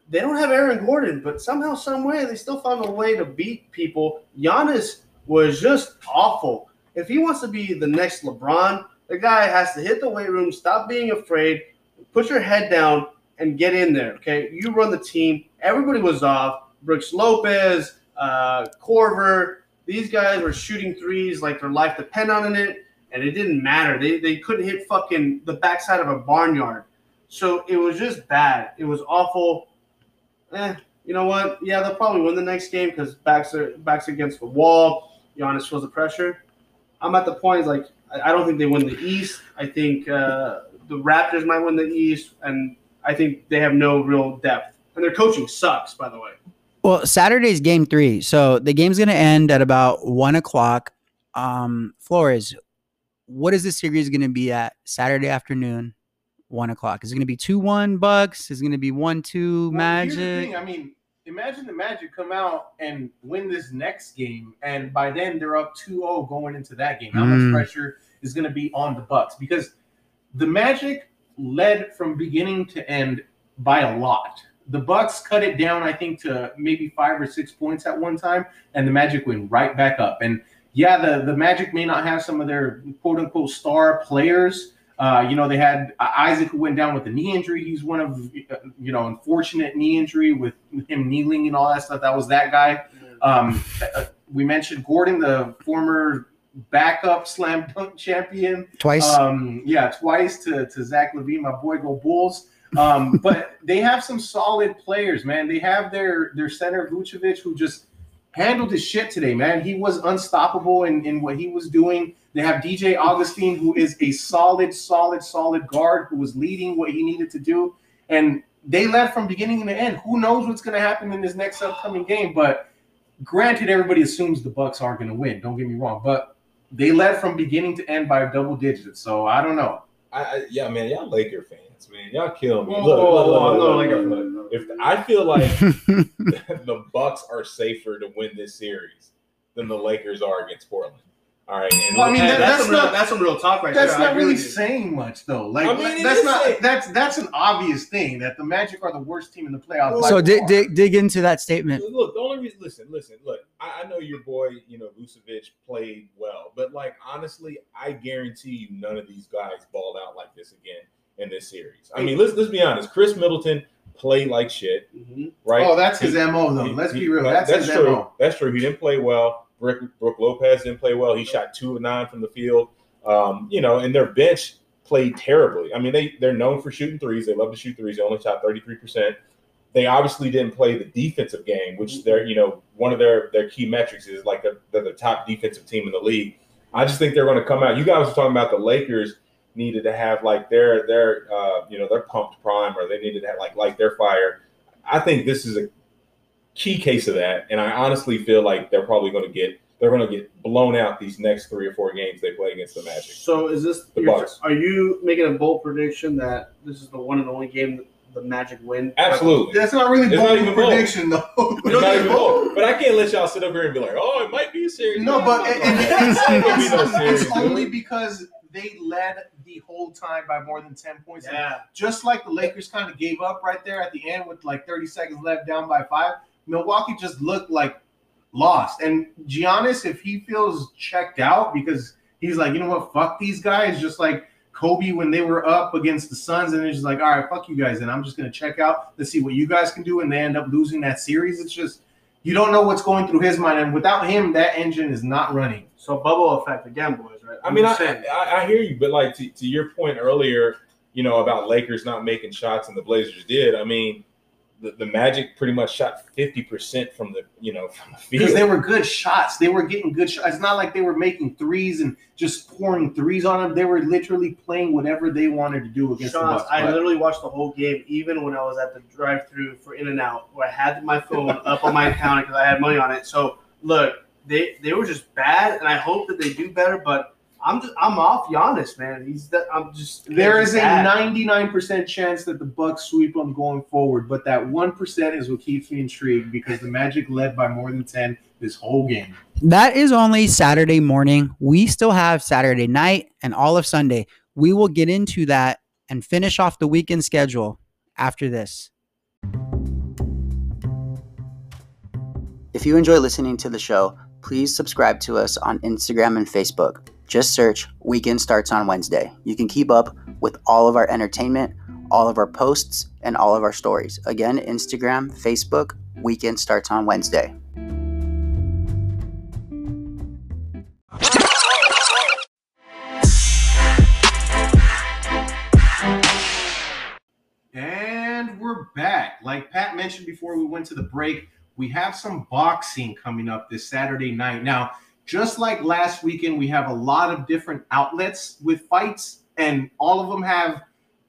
they don't have Aaron Gordon, but somehow, some way, they still found a way to beat people. Giannis was just awful. If he wants to be the next LeBron, the guy has to hit the weight room, stop being afraid, put your head down, and get in there. Okay, you run the team. Everybody was off. Brooks Lopez, uh, Korver. These guys were shooting threes like their life depended on it, and it didn't matter. They they couldn't hit fucking the backside of a barnyard. So it was just bad. It was awful. Eh, you know what? Yeah, they'll probably win the next game because backs are backs against the wall. Giannis feels the pressure. I'm at the point like I don't think they win the East. I think uh, the Raptors might win the East, and I think they have no real depth, and their coaching sucks. By the way. Well, Saturday's game three, so the game's going to end at about one o'clock. Um, Flores, what is the series going to be at Saturday afternoon, one o'clock? Is it going to be two one Bucks? Is it going to be one two well, Magic? I mean, imagine the Magic come out and win this next game, and by then they're up 2-0 going into that game. How mm. much pressure is going to be on the Bucks? Because the Magic led from beginning to end by a lot. The Bucks cut it down, I think, to maybe five or six points at one time, and the Magic went right back up. And yeah, the, the Magic may not have some of their quote unquote star players. Uh, you know, they had Isaac who went down with a knee injury. He's one of, you know, unfortunate knee injury with him kneeling and all that stuff. That was that guy. Um, we mentioned Gordon, the former backup slam dunk champion twice. Um, yeah, twice to, to Zach LaVine, my boy, go Bulls. Um, but they have some solid players, man. They have their their center Vucevic, who just handled his shit today, man. He was unstoppable in, in what he was doing. They have DJ Augustin, who is a solid, solid, solid guard who was leading what he needed to do. And they led from beginning to end. Who knows what's going to happen in this next upcoming game? But granted, everybody assumes the Bucks aren't going to win. Don't get me wrong, but they led from beginning to end by double digits. So I don't know. I, I yeah, man, y'all Laker fans, man, y'all kill me. Look, look, look, look, look, look, If I feel like the Bucks are safer to win this series than the Lakers are against Portland. All right. And well, I mean, that, that's, that's, some not, real, that's some real talk right that's there. That's not really saying much, though. Like, I mean, that's not saying. that's that's an obvious thing that the Magic are the worst team in the playoffs. So dig, dig dig into that statement. Look, the only reason, listen, listen, look. I, I know your boy, you know, Vucevic played well, but like honestly, I guarantee you none of these guys balled out like this again in this series. I mean, let's let's be honest. Khris Middleton played like shit, Mhm. right? Oh, that's his mo though. he- Let's he- be real. that- That's, his true. mo. That's true. He didn't play well. Brook, Brook Lopez didn't play well. He shot two of nine from the field. Um, you know, and their bench played terribly. I mean, they they're known for shooting threes. They love to shoot threes. They only shot thirty three percent. They obviously didn't play the defensive game, which they're you know one of their their key metrics is like they're, they're the top defensive team in the league. I just think they're going to come out. You guys were talking about the Lakers needed to have like their their uh, you know their pumped prime or they needed to have like like their fire. I think this is a key case of that, and I honestly feel like they're probably going to get they're going to get blown out these next three or four games they play against the Magic. So is this? The your- Bucks. Are you making a bold prediction that this is the one and only game the Magic win? Absolutely. That's not really It's bold not even bold. prediction though. It's not even bold. But I can't let y'all sit up here and be like, "Oh, it might be a series." No, but it, it, it's, ain't no series. it's only because they led the whole time by more than ten points. Yeah. Just like the Lakers kind of gave up right there at the end with like 30 seconds left, down by five. Milwaukee just looked like lost. And Giannis, if he feels checked out because he's like, you know what, fuck these guys, just like Kobe when they were up against the Suns, and it's just like, all right, fuck you guys, and I'm just gonna check out. Let's see what you guys can do, and they end up losing that series. It's just you don't know what's going through his mind, and without him, that engine is not running. So bubble effect again, boys. Right? I I'm mean, I. I, I hear you, but like to, to your point earlier, you know about Lakers not making shots and the Blazers did. I mean, the, the Magic pretty much shot fifty percent from the you know from the because they were good shots. They were getting good shots. It's not like they were making threes and just pouring threes on them. They were literally playing whatever they wanted to do against the Sean, Bucks. I But literally watched the whole game, even when I was at the drive-through for In and Out, where I had my phone up on my account because I had money on it. So look, they they were just bad, and I hope that they do better. But I'm just I'm off Giannis, man. He's that I'm just there is a 99% chance that the Bucks sweep them going forward, but that 1% is what keeps me intrigued because the Magic led by more than 10 this whole game. That is only Saturday morning. We still have Saturday night and all of Sunday. We will get into that and finish off the weekend schedule after this. If you enjoy listening to the show, please subscribe to us on Instagram and Facebook. Just search Weekend Starts on Wednesday. You can keep up with all of our entertainment, all of our posts, and all of our stories. Again, Instagram, Facebook, Weekend Starts on Wednesday. And we're back. Like Pat mentioned before we went to the break, we have some boxing coming up this Saturday night. Now, just like last weekend, we have a lot of different outlets with fights, and all of them have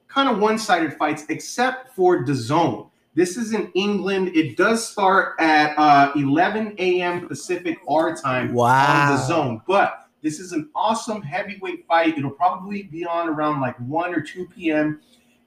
kind of one-sided fights, except for the zone. This is in England. It does start at uh, 11 a.m. Pacific our time on Wow. the zone, but this is an awesome heavyweight fight. It'll probably be on around like 1 or 2 p.m.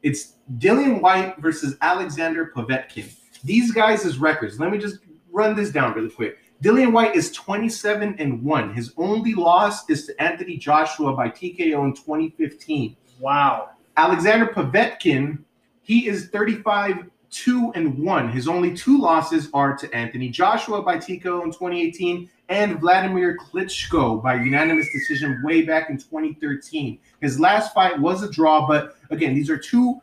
It's Dillian Whyte versus Alexander Povetkin. These guys' records. Let me just run this down really quick. Dillian Whyte is 27 and 1. His only loss is to Anthony Joshua by TKO in 2015. Wow. Alexander Povetkin, he is 35 2 and 1. His only two losses are to Anthony Joshua by TKO in 2018 and Vladimir Klitschko by unanimous decision way back in 2013. His last fight was a draw, but again, these are two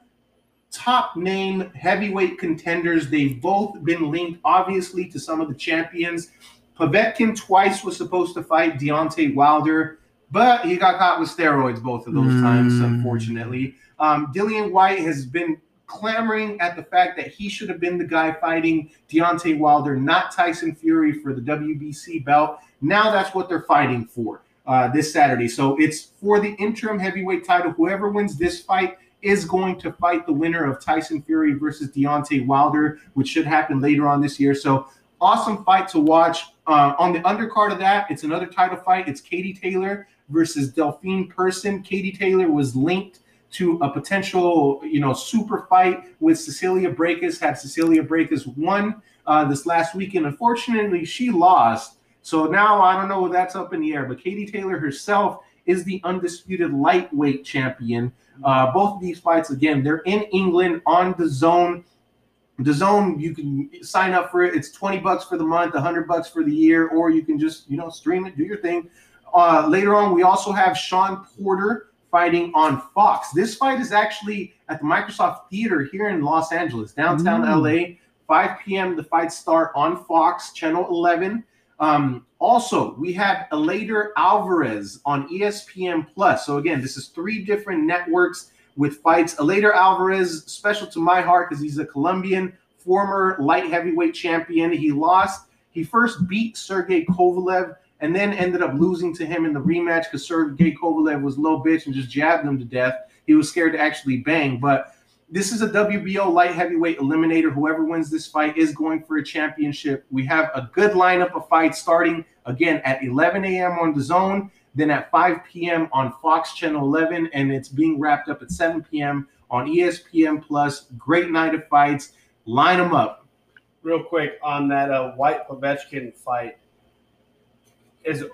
top name heavyweight contenders. They've both been linked, obviously, to some of the champions. Povetkin twice was supposed to fight Deontay Wilder, but he got caught with steroids both of those times, Mm. unfortunately. Um, Dillian Whyte has been clamoring at the fact that he should have been the guy fighting Deontay Wilder, not Tyson Fury for the WBC belt. Now that's what they're fighting for uh, this Saturday. So it's for the interim heavyweight title. Whoever wins this fight is going to fight the winner of Tyson Fury versus Deontay Wilder, which should happen later on this year. So awesome fight to watch. Uh, on the undercard of that, it's another title fight. It's Katie Taylor versus Delfine Persoon. Katie Taylor was linked to a potential, you know, super fight with Cecilia Brækhus. Had Cecilia Brækhus won uh, this last weekend, unfortunately, she lost. So now I don't know. What that's up in the air. But Katie Taylor herself is the undisputed lightweight champion. Uh, both of these fights, again, they're in England on the zone. The Zone, you can sign up for it. It's 20 bucks for the month, 100 bucks for the year, or you can just, you know, stream it, do your thing. Uh, later on, we also have Sean Porter fighting on Fox. This fight is actually at the Microsoft Theater here in Los Angeles, downtown Mm. LA. 5 p.m. The fights start on Fox, Channel 11. Um, also, we have Eleider Alvarez on ESPN Plus. So again, this is three different networks with fights. Eleider Alvarez, special to my heart because he's a Colombian former light heavyweight champion. He lost. He first beat Sergey Kovalev and then ended up losing to him in the rematch because Sergey Kovalev was little bitch and just jabbed him to death. He was scared to actually bang, but this is a WBO light heavyweight eliminator. Whoever wins this fight is going for a championship. We have a good lineup of fights starting again at 11 a.m. on the zone, then at 5 p.m. on Fox Channel 11, and it's being wrapped up at 7 p.m. on ESPN Plus. Great night of fights. Line them up. Real quick on that uh, Whyte Povetkin fight, is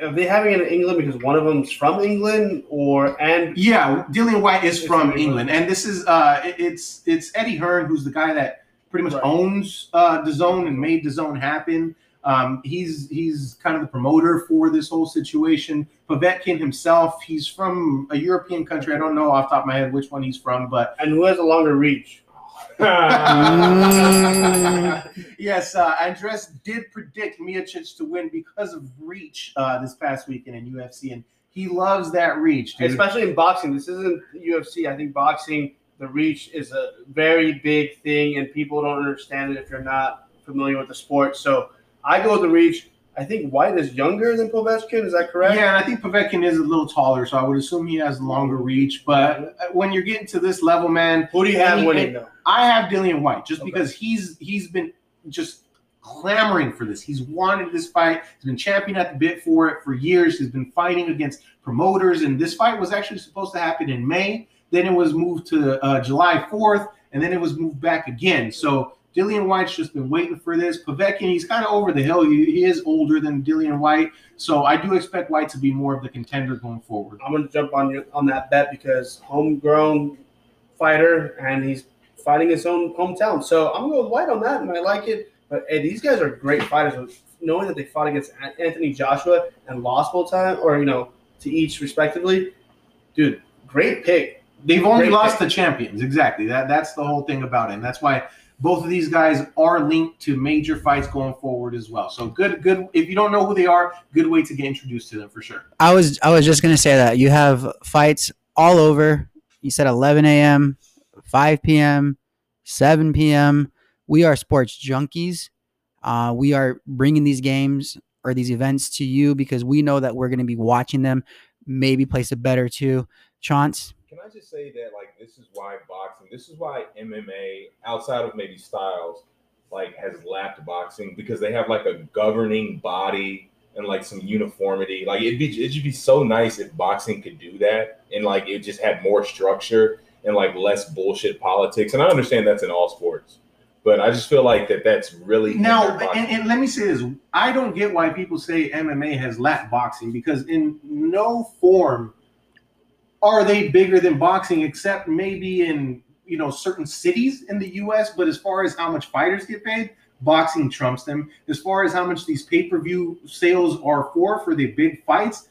are they having it in England because one of them's from England or and Yeah, Dillian Whyte is from from England, England. and this is uh, it- it's it's Eddie Hearn, who's the guy that pretty much Right. owns uh, the zone and made the zone happen. Um, he's he's kind of the promoter for this whole situation. Povetkin himself, he's from a European country. I don't know off the top of my head which one he's from, but and who has a longer reach? yes, uh, Andres did predict Miocic to win because of reach uh, this past weekend in UFC, and he loves that reach. Dude. Especially in boxing. This isn't UFC. I think boxing, the reach is a very big thing, and people don't understand it if you're not familiar with the sport. So I go with the reach. I think Whyte is younger than Povetkin. Is that correct? Yeah, and I think Povetkin is a little taller, so I would assume he has longer reach. But when you're getting to this level, man, Who do you have winning though? I have Dillian Whyte just Okay. because he's he's been just clamoring for this. He's wanted this fight. He's been champion at the bit for it for years. He's been fighting against promoters, and this fight was actually supposed to happen in May. Then it was moved to uh, July 4th, and then it was moved back again. So Dillian Whyte's just been waiting for this. Povetkin, he's kind of over the hill. He, he is older than Dillian Whyte, so I do expect Whyte to be more of the contender going forward. I'm going to jump on you on that bet because homegrown fighter, and he's fighting his own hometown. So I'm going to go with Whyte on that, and I like it. But hey, these guys are great fighters. Knowing that they fought against Anthony Joshua and lost both time, or you know, to each respectively, dude, great pick. They've only Great lost pick. the champions. Exactly. That that's the whole thing about it. And that's why both of these guys are linked to major fights going forward as well. So good, good. If you don't know who they are, good way to get introduced to them for sure. I was I was just gonna say that you have fights all over. You said 11 a.m., 5 p.m., 7 p.m. We are sports junkies. Uh, we are bringing these games or these events to you because we know that we're going to be watching them. Maybe place a bet or two. Chance, Can I just say that like this is why boxing, this is why MMA, outside of maybe styles, like has lapped boxing because they have like a governing body and like some uniformity. Like it'd be it'd be so nice if boxing could do that and like it just had more structure and like less bullshit politics. And I understand that's in all sports, but I just feel like that that's really Now, and, and let me say this: I don't get why people say MMA has lapped boxing because in no form are they bigger than boxing, except maybe in you know certain cities in the U.S. But as far as how much fighters get paid, boxing trumps them. As far as how much these pay-per-view sales are for for the big fights,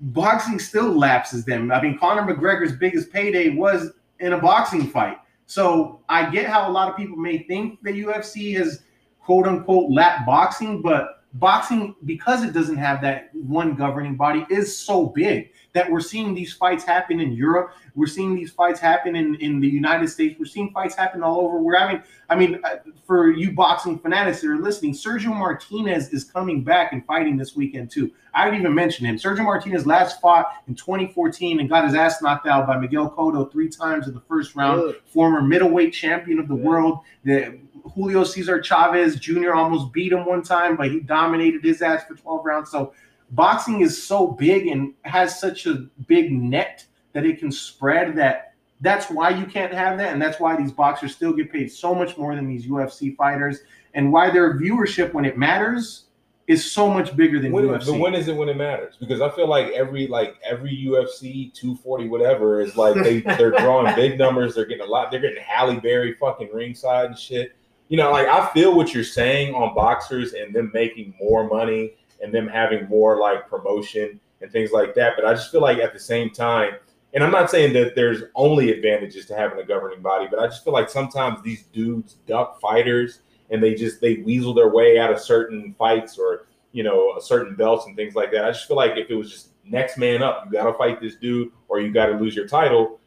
boxing still lapses them. I mean, Conor McGregor's biggest payday was in a boxing fight. So I get how a lot of people may think the UFC has quote unquote lap boxing, but boxing, because it doesn't have that one governing body, is so big that we're seeing these fights happen in Europe. We're seeing these fights happen in, in the United States. We're seeing fights happen all over. We're having, I mean, uh, for you boxing fanatics that are listening, Sergio Martinez is coming back and fighting this weekend too. I didn't even mention him. Sergio Martinez last fought in 2014 and got his ass knocked out by Miguel Cotto three times in the first round former middleweight champion of the world. The Julio Cesar Chavez Jr. almost beat him one time, but he dominated his ass for 12 rounds. So boxing is so big and has such a big net that it can spread that that's why you can't have that and that's why these boxers still get paid so much more than these UFC fighters and why their viewership when it matters is so much bigger than when, UFC. but when is it when it matters? Because I feel like every like every UFC 240 whatever is like they they're drawing big numbers. They're getting a lot. They're getting Halle Berry fucking ringside and shit. You know, like I feel what you're saying on boxers and them making more money and them having more like promotion and things like that. But I just feel like at the same time, and I'm not saying that there's only advantages to having a governing body, but I just feel like sometimes these dudes duck fighters and they just they weasel their way out of certain fights or you know a certain belts and things like that. I just feel like if it was just next man up, you got to fight this dude or you got to lose your title.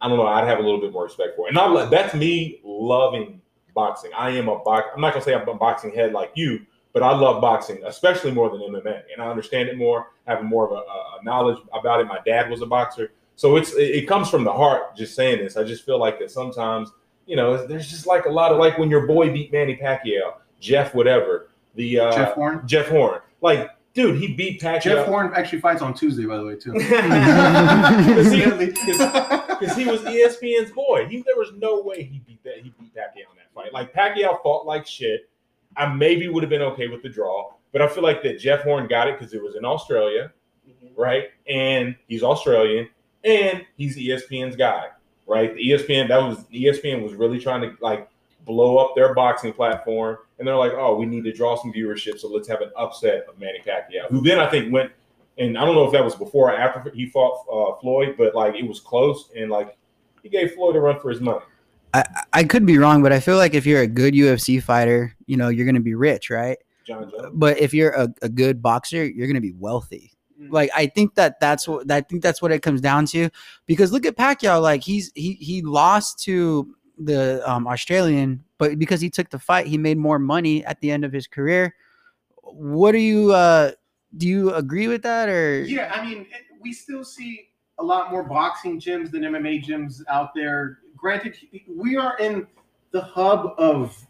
I don't know. I'd have a little bit more respect for it. And I'm, that's me loving boxing. I am a box. I'm not gonna say I'm a boxing head like you, but I love boxing, especially more than MMA, and I understand it more. Having more of a, a knowledge about it. My dad was a boxer, so it's it, it comes from the heart. Just saying this, I just feel like that sometimes you know, there's just like a lot of like when your boy beat Manny Pacquiao, Jeff whatever, the uh, Jeff Horn. Jeff Horn, like dude, he beat Pacquiao. Jeff Horn actually fights on Tuesday, by the way, too. because he was E ESPN's boy. He there was no way he beat that. He beat Pacquiao in that fight. Like Pacquiao fought like shit. I maybe would have been okay with the draw, but I feel like that Jeff Horn got it because it was in Australia, right? And he's Australian, and he's ESPN's guy, right? The ESPN that was ESPN was really trying to like blow up their boxing platform, and they're like, oh, we need to draw some viewership, so let's have an upset of Manny Pacquiao, who then I think went. And I don't know if that was before or after he fought uh, Floyd, but like it was close, and like he gave Floyd a run for his money. I, I could be wrong, but I feel like if you're a good UFC fighter, you know, you're going to be rich, right? Jon Jones. But if you're a, a good boxer, you're going to be wealthy. Mhm. Like I think that that's what I think that's what it comes down to. Because look at Pacquiao, like he's he he lost to the um, Australian, but because he took the fight, he made more money at the end of his career. What do you uh do you agree with that or Yeah, I mean, it, we still see a lot more boxing gyms than MMA gyms out there. Granted, we are in the hub of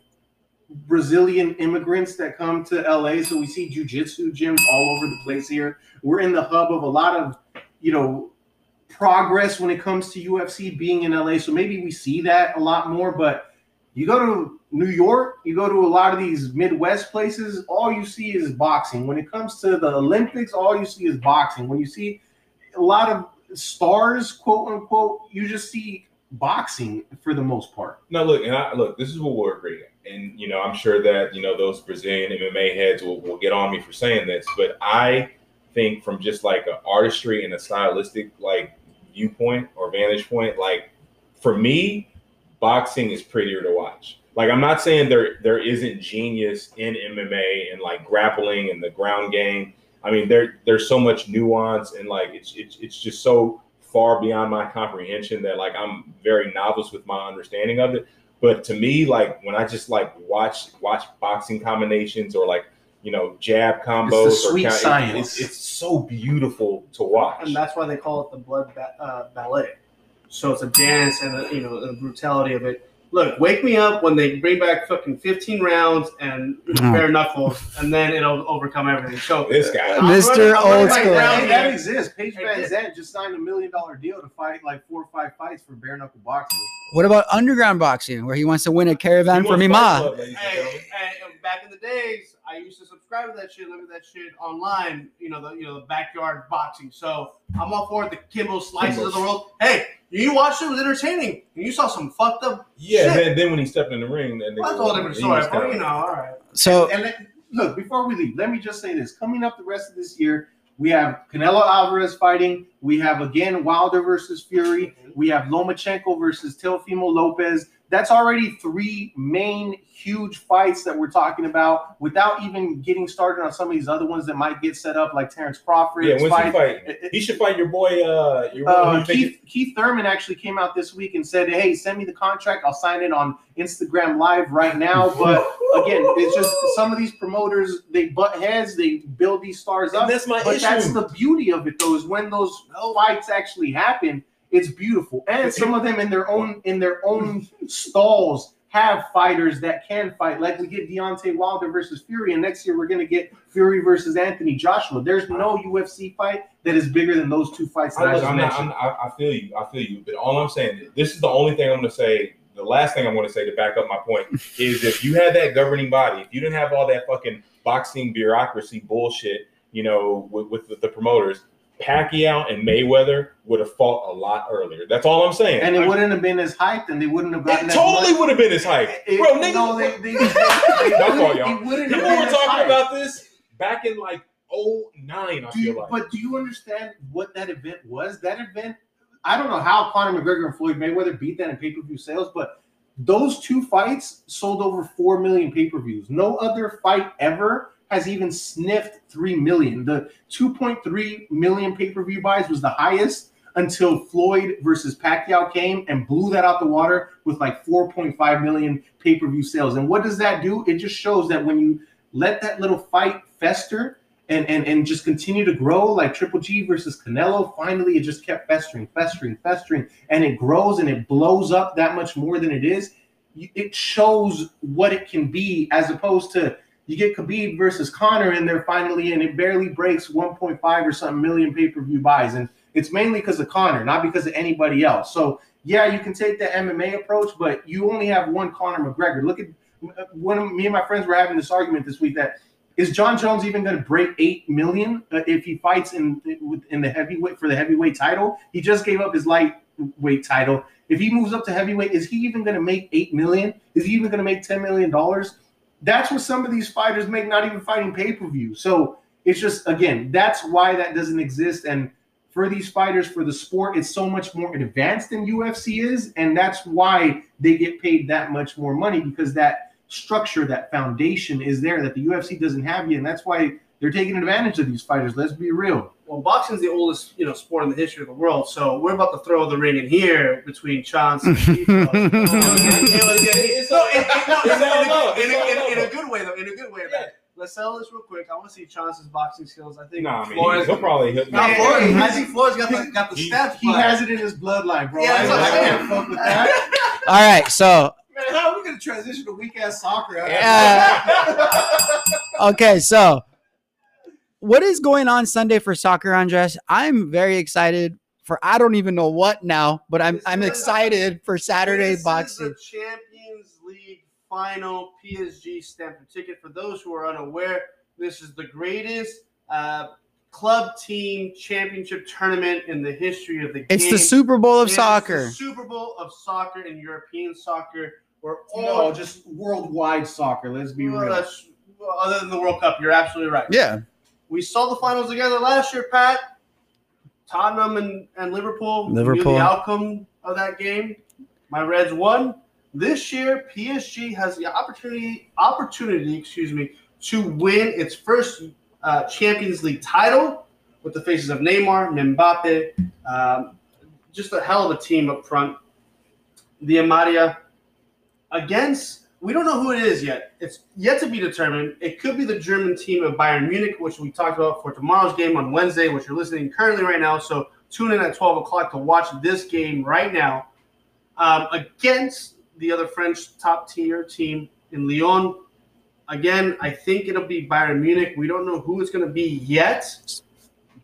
Brazilian immigrants that come to LA, so we see jujitsu gyms all over the place here. We're in the hub of a lot of, you know, progress when it comes to UFC being in LA. So maybe we see that a lot more, but you go to New York, you go to a lot of these Midwest places, all you see is boxing. When it comes to the Olympics, all you see is boxing. When you see a lot of stars, quote unquote, you just see boxing for the most part. No, look, and I look, this is what we're agreeing. And you know, I'm sure that, you know, those Brazilian MMA heads will, will get on me for saying this, but I think from just like an artistry and a stylistic like viewpoint or vantage point, like for me, boxing is prettier to watch. Like I'm not saying there there isn't genius in MMA and like grappling and the ground game. I mean, there there's so much nuance and like it's it's it's just so far beyond my comprehension that like I'm very novice with my understanding of it. But to me, like when I just like watch watch boxing combinations or like you know jab combos It's the sweet or count- it- science. it's, it's so beautiful to watch. and that's why they call it the blood ba- uh, ballet. So it's a dance and a, you know the brutality of it. Look, wake me up when they bring back fucking 15 rounds and you Oh. bare knuckles, and then it'll overcome everything. So this guy. I'm Mr. running- I'm running Old my School. ground that exists. Paige Van this- Zant just signed a million dollar deal to fight like four or five fights for bare knuckle boxing. what about underground boxing where he wants to win a caravan He for wants Mima? Fight Club, ladies and Hey, hey, back in the days, I used to subscribe to that shit, look at that shit online. You know the you know the backyard boxing. So I'm all for it. The Kimbo slices of the world. Hey, you watched it, it was entertaining. You saw some fucked up. Yeah, Shit. then, then when he stepped in the ring, then Well, that's a whole different story. But you know, all right. So And let, look, before we leave, let me just say this: coming up the rest of this year, we have Canelo Alvarez fighting. We have again Wilder versus Fury. Mm-hmm. We have Lomachenko versus Teofimo Lopez. That's already three main huge fights that we're talking about without even getting started on some of these other ones that might get set up, like Terence Crawford. Yeah, when's he fight. It- it- He should fight your boy. Uh, your boy. Uh, Keith, Keith Thurman actually came out this week and said, "Hey, send me the contract. I'll sign it on Instagram Live right now." But again, it's just some of these promoters they butt heads. They build these stars And up. that's my but issue. that's the beauty of it, though, is when those fights actually happen. It's beautiful, and some of them in their own in their own stalls have fighters that can fight. Like we get Deontay Wilder versus Fury, and next year we're gonna get Fury versus Anthony Joshua. There's no UFC fight that is bigger than those two fights that I, I'm, I'm. I'm, I feel you. I feel you. But all I'm saying, is this is the only thing I'm going to say the last thing I want to say to back up my point is if you had that governing body, if you didn't have all that fucking boxing bureaucracy bullshit, you know, with, with the promoters, Pacquiao and Mayweather would have fought a lot earlier. That's all I'm saying. And it wouldn't have been as hyped, and they wouldn't have gotten It totally would have been as hyped, It- bro. Nigga, no, they, they, they, My fault, it y'all. wouldn't People have were talking hyped. about this back in like 09, I Do you, like. But do you understand what that event was? That event, I don't know how Conor McGregor and Floyd Mayweather beat that in pay per view sales, but those two fights sold over 4 million pay per views. No other fight ever has even sniffed 3 million. The 2.3 million pay per view buys was the highest until Floyd versus Pacquiao came and blew that out the water with like 4.5 million pay per view sales. And what does that do? It just shows that when you let that little fight fester, and, and and just continue to grow like Triple G versus Canelo. Finally, it just kept festering, festering, festering, and it grows and it blows up that much more than it is. It shows what it can be, as opposed to you get Khabib versus Conor, and they're finally and it barely breaks 1.5 or something million pay per view buys, and it's mainly because of Conor, not because of anybody else. So yeah, you can take the MMA approach, but you only have one Conor McGregor. Look at of me and my friends were having this argument this week that is Jon Jones even going to break eight million uh, if he fights in in the heavyweight for the heavyweight title? He just gave up his lightweight title. If he moves up to heavyweight, is he even going to make eight million? Is he even going to make ten million dollars? That's what some of these fighters make, not even fighting pay per view. So it's just again, that's why that doesn't exist. And for these fighters, for the sport, it's so much more advanced than UFC is, and that's why they get paid that much more money because that structure, that foundation is there that the UFC doesn't have yet, and that's why they're taking advantage of these fighters. Let's be real. Well, boxing's the oldest, you know, sport in the history of the world. So we're about to throw the ring in here between Chance and Chico. It's all- it's all love. in, a- in, a- in a love. good way, though. In a good way. man. Let's settle this real quick. I want to see Chance's boxing skills. I think Nah, I mean, Flores. he'll probably hit. No, Hey, Flores. I he's- think Flores got the got the he- steps. He but- has it in his bloodline, bro. Yeah, I, that's what I'm can't saying. fuck with that. All right, so Man, how are we gonna transition to weak ass soccer? Yeah. okay, so what is going on Sunday for soccer, Andres? I'm very excited for I don't even know what now, but I'm This I'm is- excited for Saturday This is boxing. the Champions League final PSG stamp ticket. For those who are unaware, this is the greatest uh, club team championship tournament in the history of the game. It's the Super Bowl of It is soccer. The Super Bowl of soccer and European soccer. Where all no, just worldwide soccer. Let's be well, real. that's- other than the World Cup, you're absolutely right. Yeah. We saw the finals together last year, Pat. Tottenham and, and Liverpool. Liverpool. the outcome of that game. My Reds won. This year, PSG has the opportunity opportunity, excuse me, to win its first uh, Champions League title with the faces of Neymar, Mbappe, um, just a hell of a team up front. The Amadia against we don't know who it is yet. It's yet to be determined. It could be the German team of Bayern Munich, which we talked about for tomorrow's game on Wednesday, which you're listening currently right now. So tune in at 12 o'clock to watch this game right now um, against the other French top tier team in Lyon. Again, I think it'll be Bayern Munich. We don't know who it's going to be yet,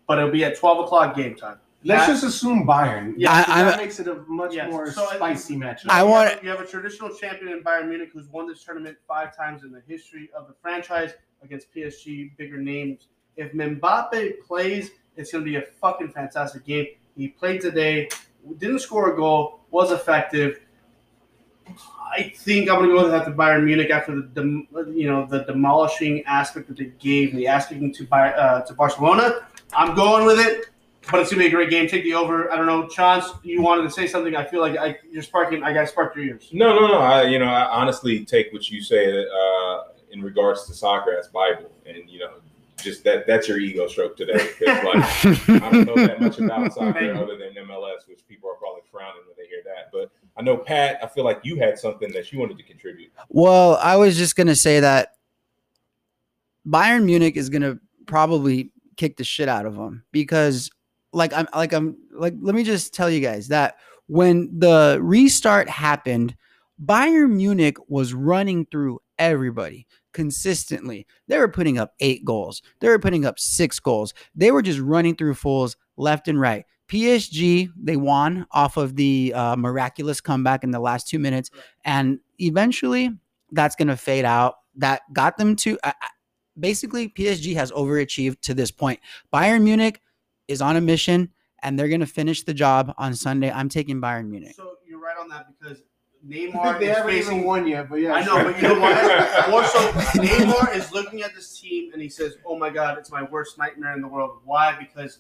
but it'll be at 12 o'clock game time. Let's That- just assume Bayern. Yeah, Yeah, I- that I'm- makes it a much Yes. more So I- spicy matchup. I You want- have- you have a traditional champion in Bayern Munich who's won this tournament five times in the history of the franchise against PSG, bigger names. If Mbappe plays, it's going to be a fucking fantastic game. He played today, didn't score a goal, was effective. I think I'm going to go with that to Bayern Munich after the dem- you know the demolishing aspect that they gave, the aspect to Bay- uh, to Barcelona. I'm going with it but it's gonna be a great game. Take the over. I don't know, Chance. You wanted to say something. I feel like I, you're sparking. I got sparked your ears. No, no, no. I, you know, I honestly take what you say uh, in regards to soccer as Bible, and you know, just that that's your ego stroke today. 'Cause, like, I don't know that much about soccer other than MLS, which people are probably frowning when they hear that. But I know Pat. I feel like you had something that you wanted to contribute. Well, I was just gonna say that Bayern Munich is gonna probably kick the shit out of them because, like, I'm like I'm like let me just tell you guys that when the restart happened, Bayern Munich was running through everybody consistently. They were putting up eight goals. They were putting up six goals. They were just running through fools left and right. PSG they won off of the uh, miraculous comeback in the last two minutes, and eventually that's going to fade out. That got them to uh, basically PSG has overachieved to this point. Bayern Munich is on a mission, and they're going to finish the job on Sunday. I'm taking Bayern Munich. So you're right on that because Neymar they is haven't facing even won yet, but yeah. I know, sure. but you know what? More so, Neymar is looking at this team and he says, "Oh my God, it's my worst nightmare in the world." Why? Because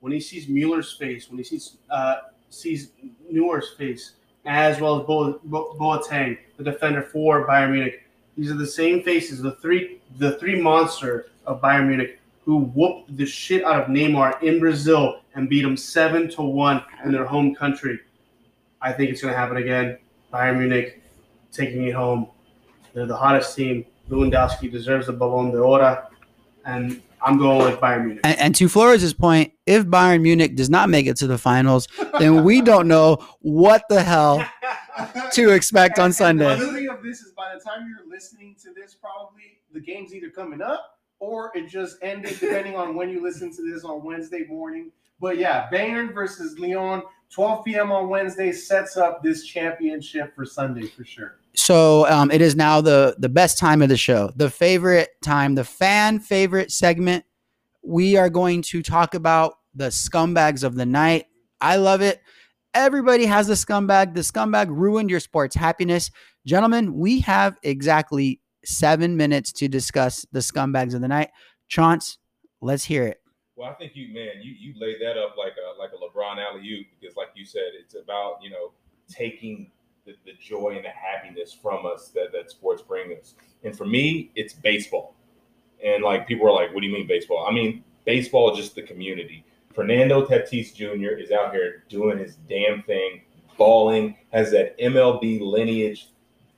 when he sees Mueller's face, when he sees uh, sees Neuer's face, as well as Bo- Bo- Boateng, the defender for Bayern Munich, these are the same faces, the three the three monster of Bayern Munich who whooped the shit out of Neymar in Brazil and beat him seven to one in their home country. I think it's going to happen again. Bayern Munich taking it home. They're the hottest team. Lewandowski deserves the Ballon d'Or, and I'm going with Bayern Munich. And, and to Flores' point, if Bayern Munich does not make it to the finals, then we don't know what the hell to expect on And- and Sunday. The beauty of this is by the time you're listening to this, probably the game's either coming up or it just ended, depending on when you listen to this on Wednesday morning. But yeah, Bayern versus Lyon, 12 p.m. on Wednesday sets up this championship for Sunday for sure. So um, it is now the the best time of the show, the favorite time, the fan favorite segment. We are going to talk about the scumbags of the night. I love it. Everybody has a scumbag. The scumbag ruined your sports happiness. Gentlemen, we have exactly seven minutes to discuss the scumbags of the night. Chance, let's hear it. Well, I think you, man, you you laid that up like a like a LeBron alley oop because, like you said, it's about you know taking the, the joy and the happiness from us that that sports bring us. And for me, it's baseball. And like people are like, "What do you mean baseball?" I mean baseball just the community. Fernando Tatis Jr. is out here doing his damn thing, balling, has that MLB lineage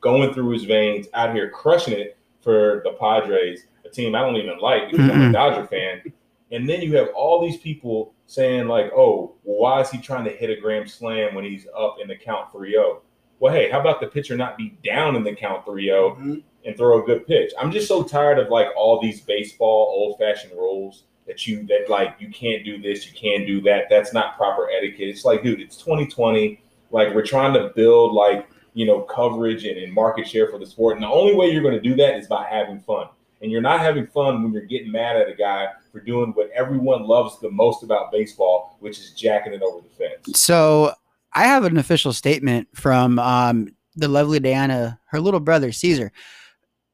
going through his veins, out here crushing it for the Padres, a team I don't even like because I'm a. Dodger fan. And then you have all these people saying, like, oh, well, why is he trying to hit a grand slam when he's up in the count 3 0? Well, hey, how about the pitcher not be down in the count 3 0 Mhm. and throw a good pitch? I'm just so tired of like all these baseball old fashioned rules that you, that like, you can't do this, you can't do that. That's not proper etiquette. It's like, dude, it's 2020. Like, we're trying to build like, you know, coverage and, and market share for the sport. And the only way you're going to do that is by having fun. And you're not having fun when you're getting mad at a guy for doing what everyone loves the most about baseball, which is jacking it over the fence. So I have an official statement from um, the lovely Diana, her little brother Caesar.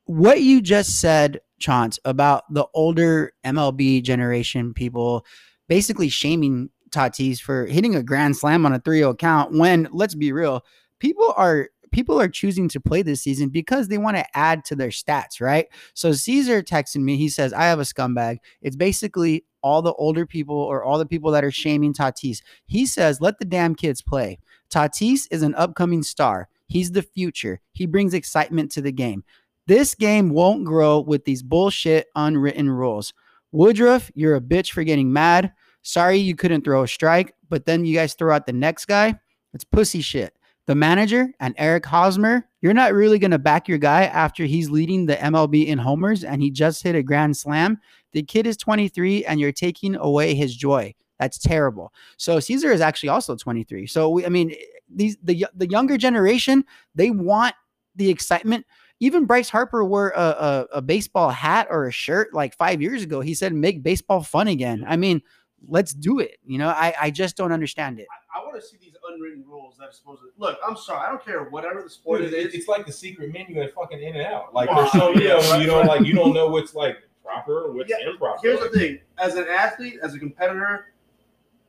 What you just said, Chance, about the older MLB generation people basically shaming Tatis for hitting a grand slam on a 3-0 count when let's be real, people are people are choosing to play this season because they want to add to their stats, right? So Caesar texted me, he says, I have a scumbag. It's basically all the older people or all the people that are shaming Tatis. He says, let the damn kids play. Tatis is an upcoming star. He's the future. He brings excitement to the game. This game won't grow with these bullshit unwritten rules. Woodruff, you're a bitch for getting mad. Sorry you couldn't throw a strike, but then you guys throw out the next guy. It's pussy shit. The manager and Eric Hosmer, you're not really going to back your guy after he's leading the MLB in homers and he just hit a grand slam. The kid is 23 and you're taking away his joy. That's terrible. So Caesar is actually also 23. So we, I mean, these the the younger generation they want the excitement. Even Bryce Harper wore a, a, a baseball hat or a shirt like five years ago. He said, "Make baseball fun again." I mean, let's do it. You know, I I just don't understand it. I, I want to see these unwritten rules that are supposed to look. I'm sorry, I don't care whatever the sport Dude, it it- is. it's like the secret menu at fucking In-N-Out. Like Wow. they're showing you, Yeah, know, right, you don't right. like you don't know what's like proper, what's Yeah, improper. Here's the thing: as an athlete, as a competitor,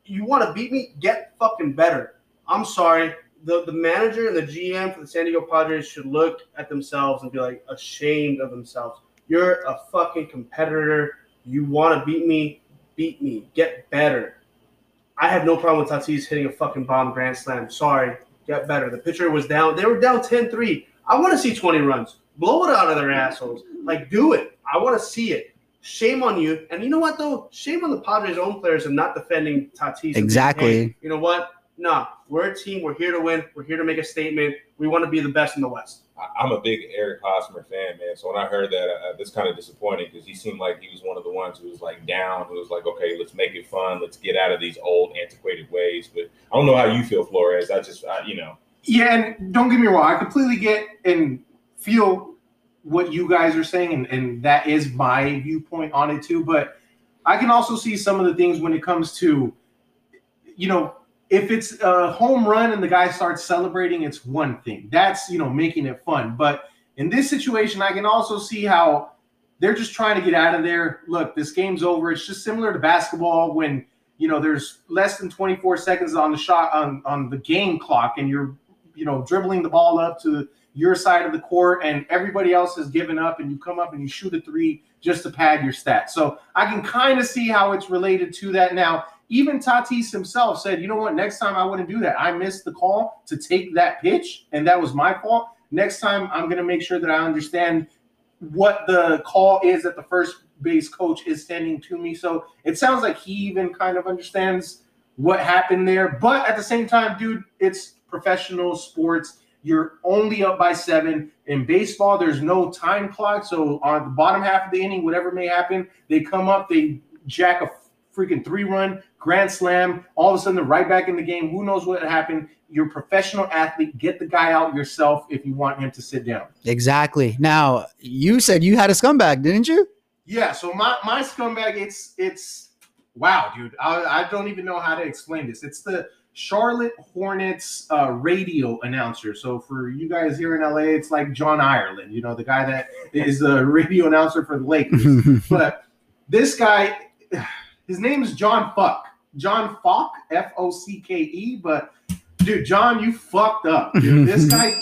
you want to beat me, get fucking better. I'm sorry. The, the manager and the GM for the San Diego Padres should look at themselves and be like ashamed of themselves. You're a fucking competitor. You want to beat me, beat me, get better. I have no problem with Tatis hitting a fucking bomb grand slam. Sorry, get better. The pitcher was down. They were down 10-3. I want to see 20 runs. Blow it out of their assholes. Like, do it. I want to see it. Shame on you. And you know what, though? Shame on the Padres' own players and not defending Tatis. Exactly. Hey, you know what? No, we're a team. We're here to win. We're here to make a statement. We want to be the best in the West. I- I'm a big Eric Hosmer fan, man. So when I heard that, uh, that's kind of disappointing because he seemed like he was one of the ones who was like down, who was like, okay, let's make it fun, let's get out of these old, antiquated ways. But I don't know how you feel, Flores. I just, I, you know, Yeah, and don't get me wrong, I completely get and feel what you guys are saying, and, and that is my viewpoint on it too. But I can also see some of the things when it comes to, you know, if it's a home run and the guy starts celebrating, it's one thing. That's, you know, making it fun. But in this situation, I can also see how they're just trying to get out of there. Look, this game's over. It's just similar to basketball when, you know, there's less than 24 seconds on the shot on, on the game clock and you're, you know, dribbling the ball up to your side of the court and everybody else has given up and you come up and you shoot a three just to pad your stats. So I can kind of see how it's related to that. Now, even Tatis himself said, you know what, next time I wouldn't do that. I missed the call to take that pitch and that was my fault. Next time I'm going to make sure that I understand what the call is that the first base coach is sending to me. So it sounds like he even kind of understands what happened there. But at the same time, dude, it's professional sports. You're only up by seven. In baseball, there's no time clock. So on the bottom half of the inning, whatever may happen, they come up, they jack a freaking three run, grand slam. All of a sudden, they're right back in the game. Who knows what happened? You're a professional athlete. Get the guy out yourself if you want him to sit down. Exactly. Now, you said you had a scumbag, didn't you? Yeah, so my my scumbag, it's it's wow, dude. I, I don't even know how to explain this. It's the Charlotte Hornets uh, radio announcer. So for you guys here in LA, it's like John Ireland, you know, the guy that is the radio announcer for the Lakers. but this guy, his name is John Fuck. John Focke, F O C K E. But dude, John, you fucked up. Dude. This guy,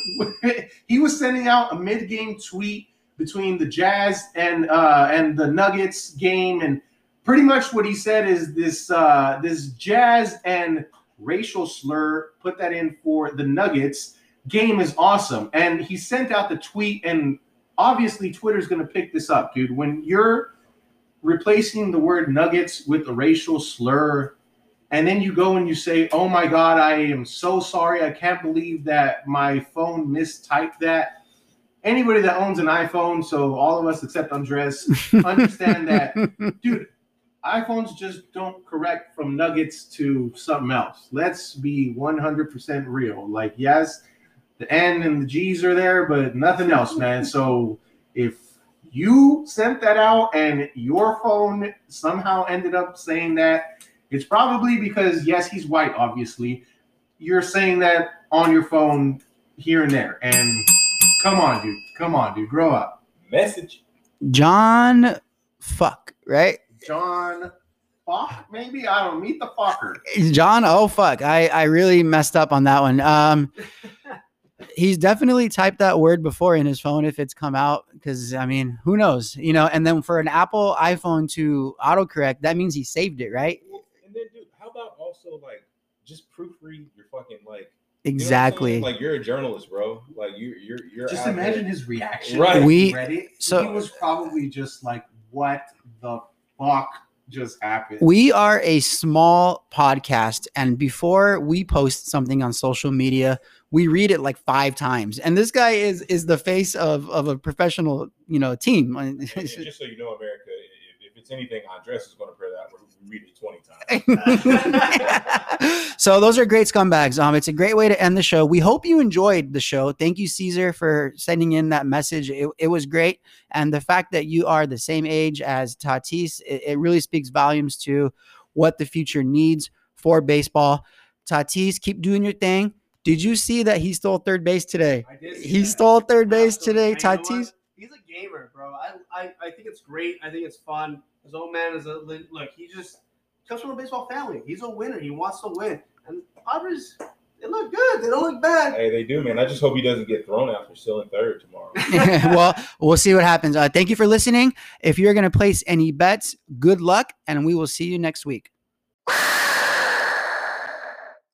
he was sending out a mid-game tweet between the Jazz and uh, and the Nuggets game, and pretty much what he said is this uh, this Jazz and racial slur. Put that in for the Nuggets game is awesome, and he sent out the tweet, and obviously Twitter's going to pick this up, dude. When you're replacing the word Nuggets with a racial slur. And then you go and you say, "Oh my God, I am so sorry. I can't believe that my phone mistyped that." Anybody that owns an iPhone, so all of us except Andres, understand that, dude. iPhones just don't correct from nuggets to something else. Let's be 100% real. Like, yes, the N and the G's are there, but nothing else, man. So if you sent that out and your phone somehow ended up saying that, it's probably because, yes, he's white, obviously. You're saying that on your phone here and there. And come on, dude. Come on, dude. Grow up. message. John Fuck, right? John Fuck, maybe? I don't meet the fucker. John, oh fuck. I, I really messed up on that one. Um he's definitely typed that word before in his phone if it's come out because I mean, who knows? You know, and then for an Apple iPhone to autocorrect, that means he saved it, right? And then, dude, how about also like just proofread your fucking like you know what I'm saying? Exactly. Like you're a journalist, bro. Like you, you're you're Just imagine there. his reaction. Right. We- read it. so- he was probably just like, "What the fuck just happened?" We are a small podcast, and before we post something on social media, we read it like five times. And this guy is is the face of of a professional, you know, team. And- and just so you know, America, if, if it's anything, Andres is going to pray that we read it twenty times. so those are great scumbags. Um, it's a great way to end the show. We hope you enjoyed the show. Thank you, Caesar, for sending in that message. It, it was great, and the fact that you are the same age as Tatis, it, it really speaks volumes to what the future needs for baseball. Tatis, keep doing your thing. Did you see that he stole third base today? I did see He that. stole third base Absolutely. today, And you know what? Tatis. He's a gamer, bro. I, I I think it's great. I think it's fun. His old man is a li- look. He just comes from a baseball family. He's a winner. He wants to win. And Padres, they look good. They don't look bad. hey, they do, man. I just hope he doesn't get thrown out for stealing third tomorrow. well, we'll see what happens. Uh, thank you for listening. If you're going to place any bets, good luck, and we will see you next week.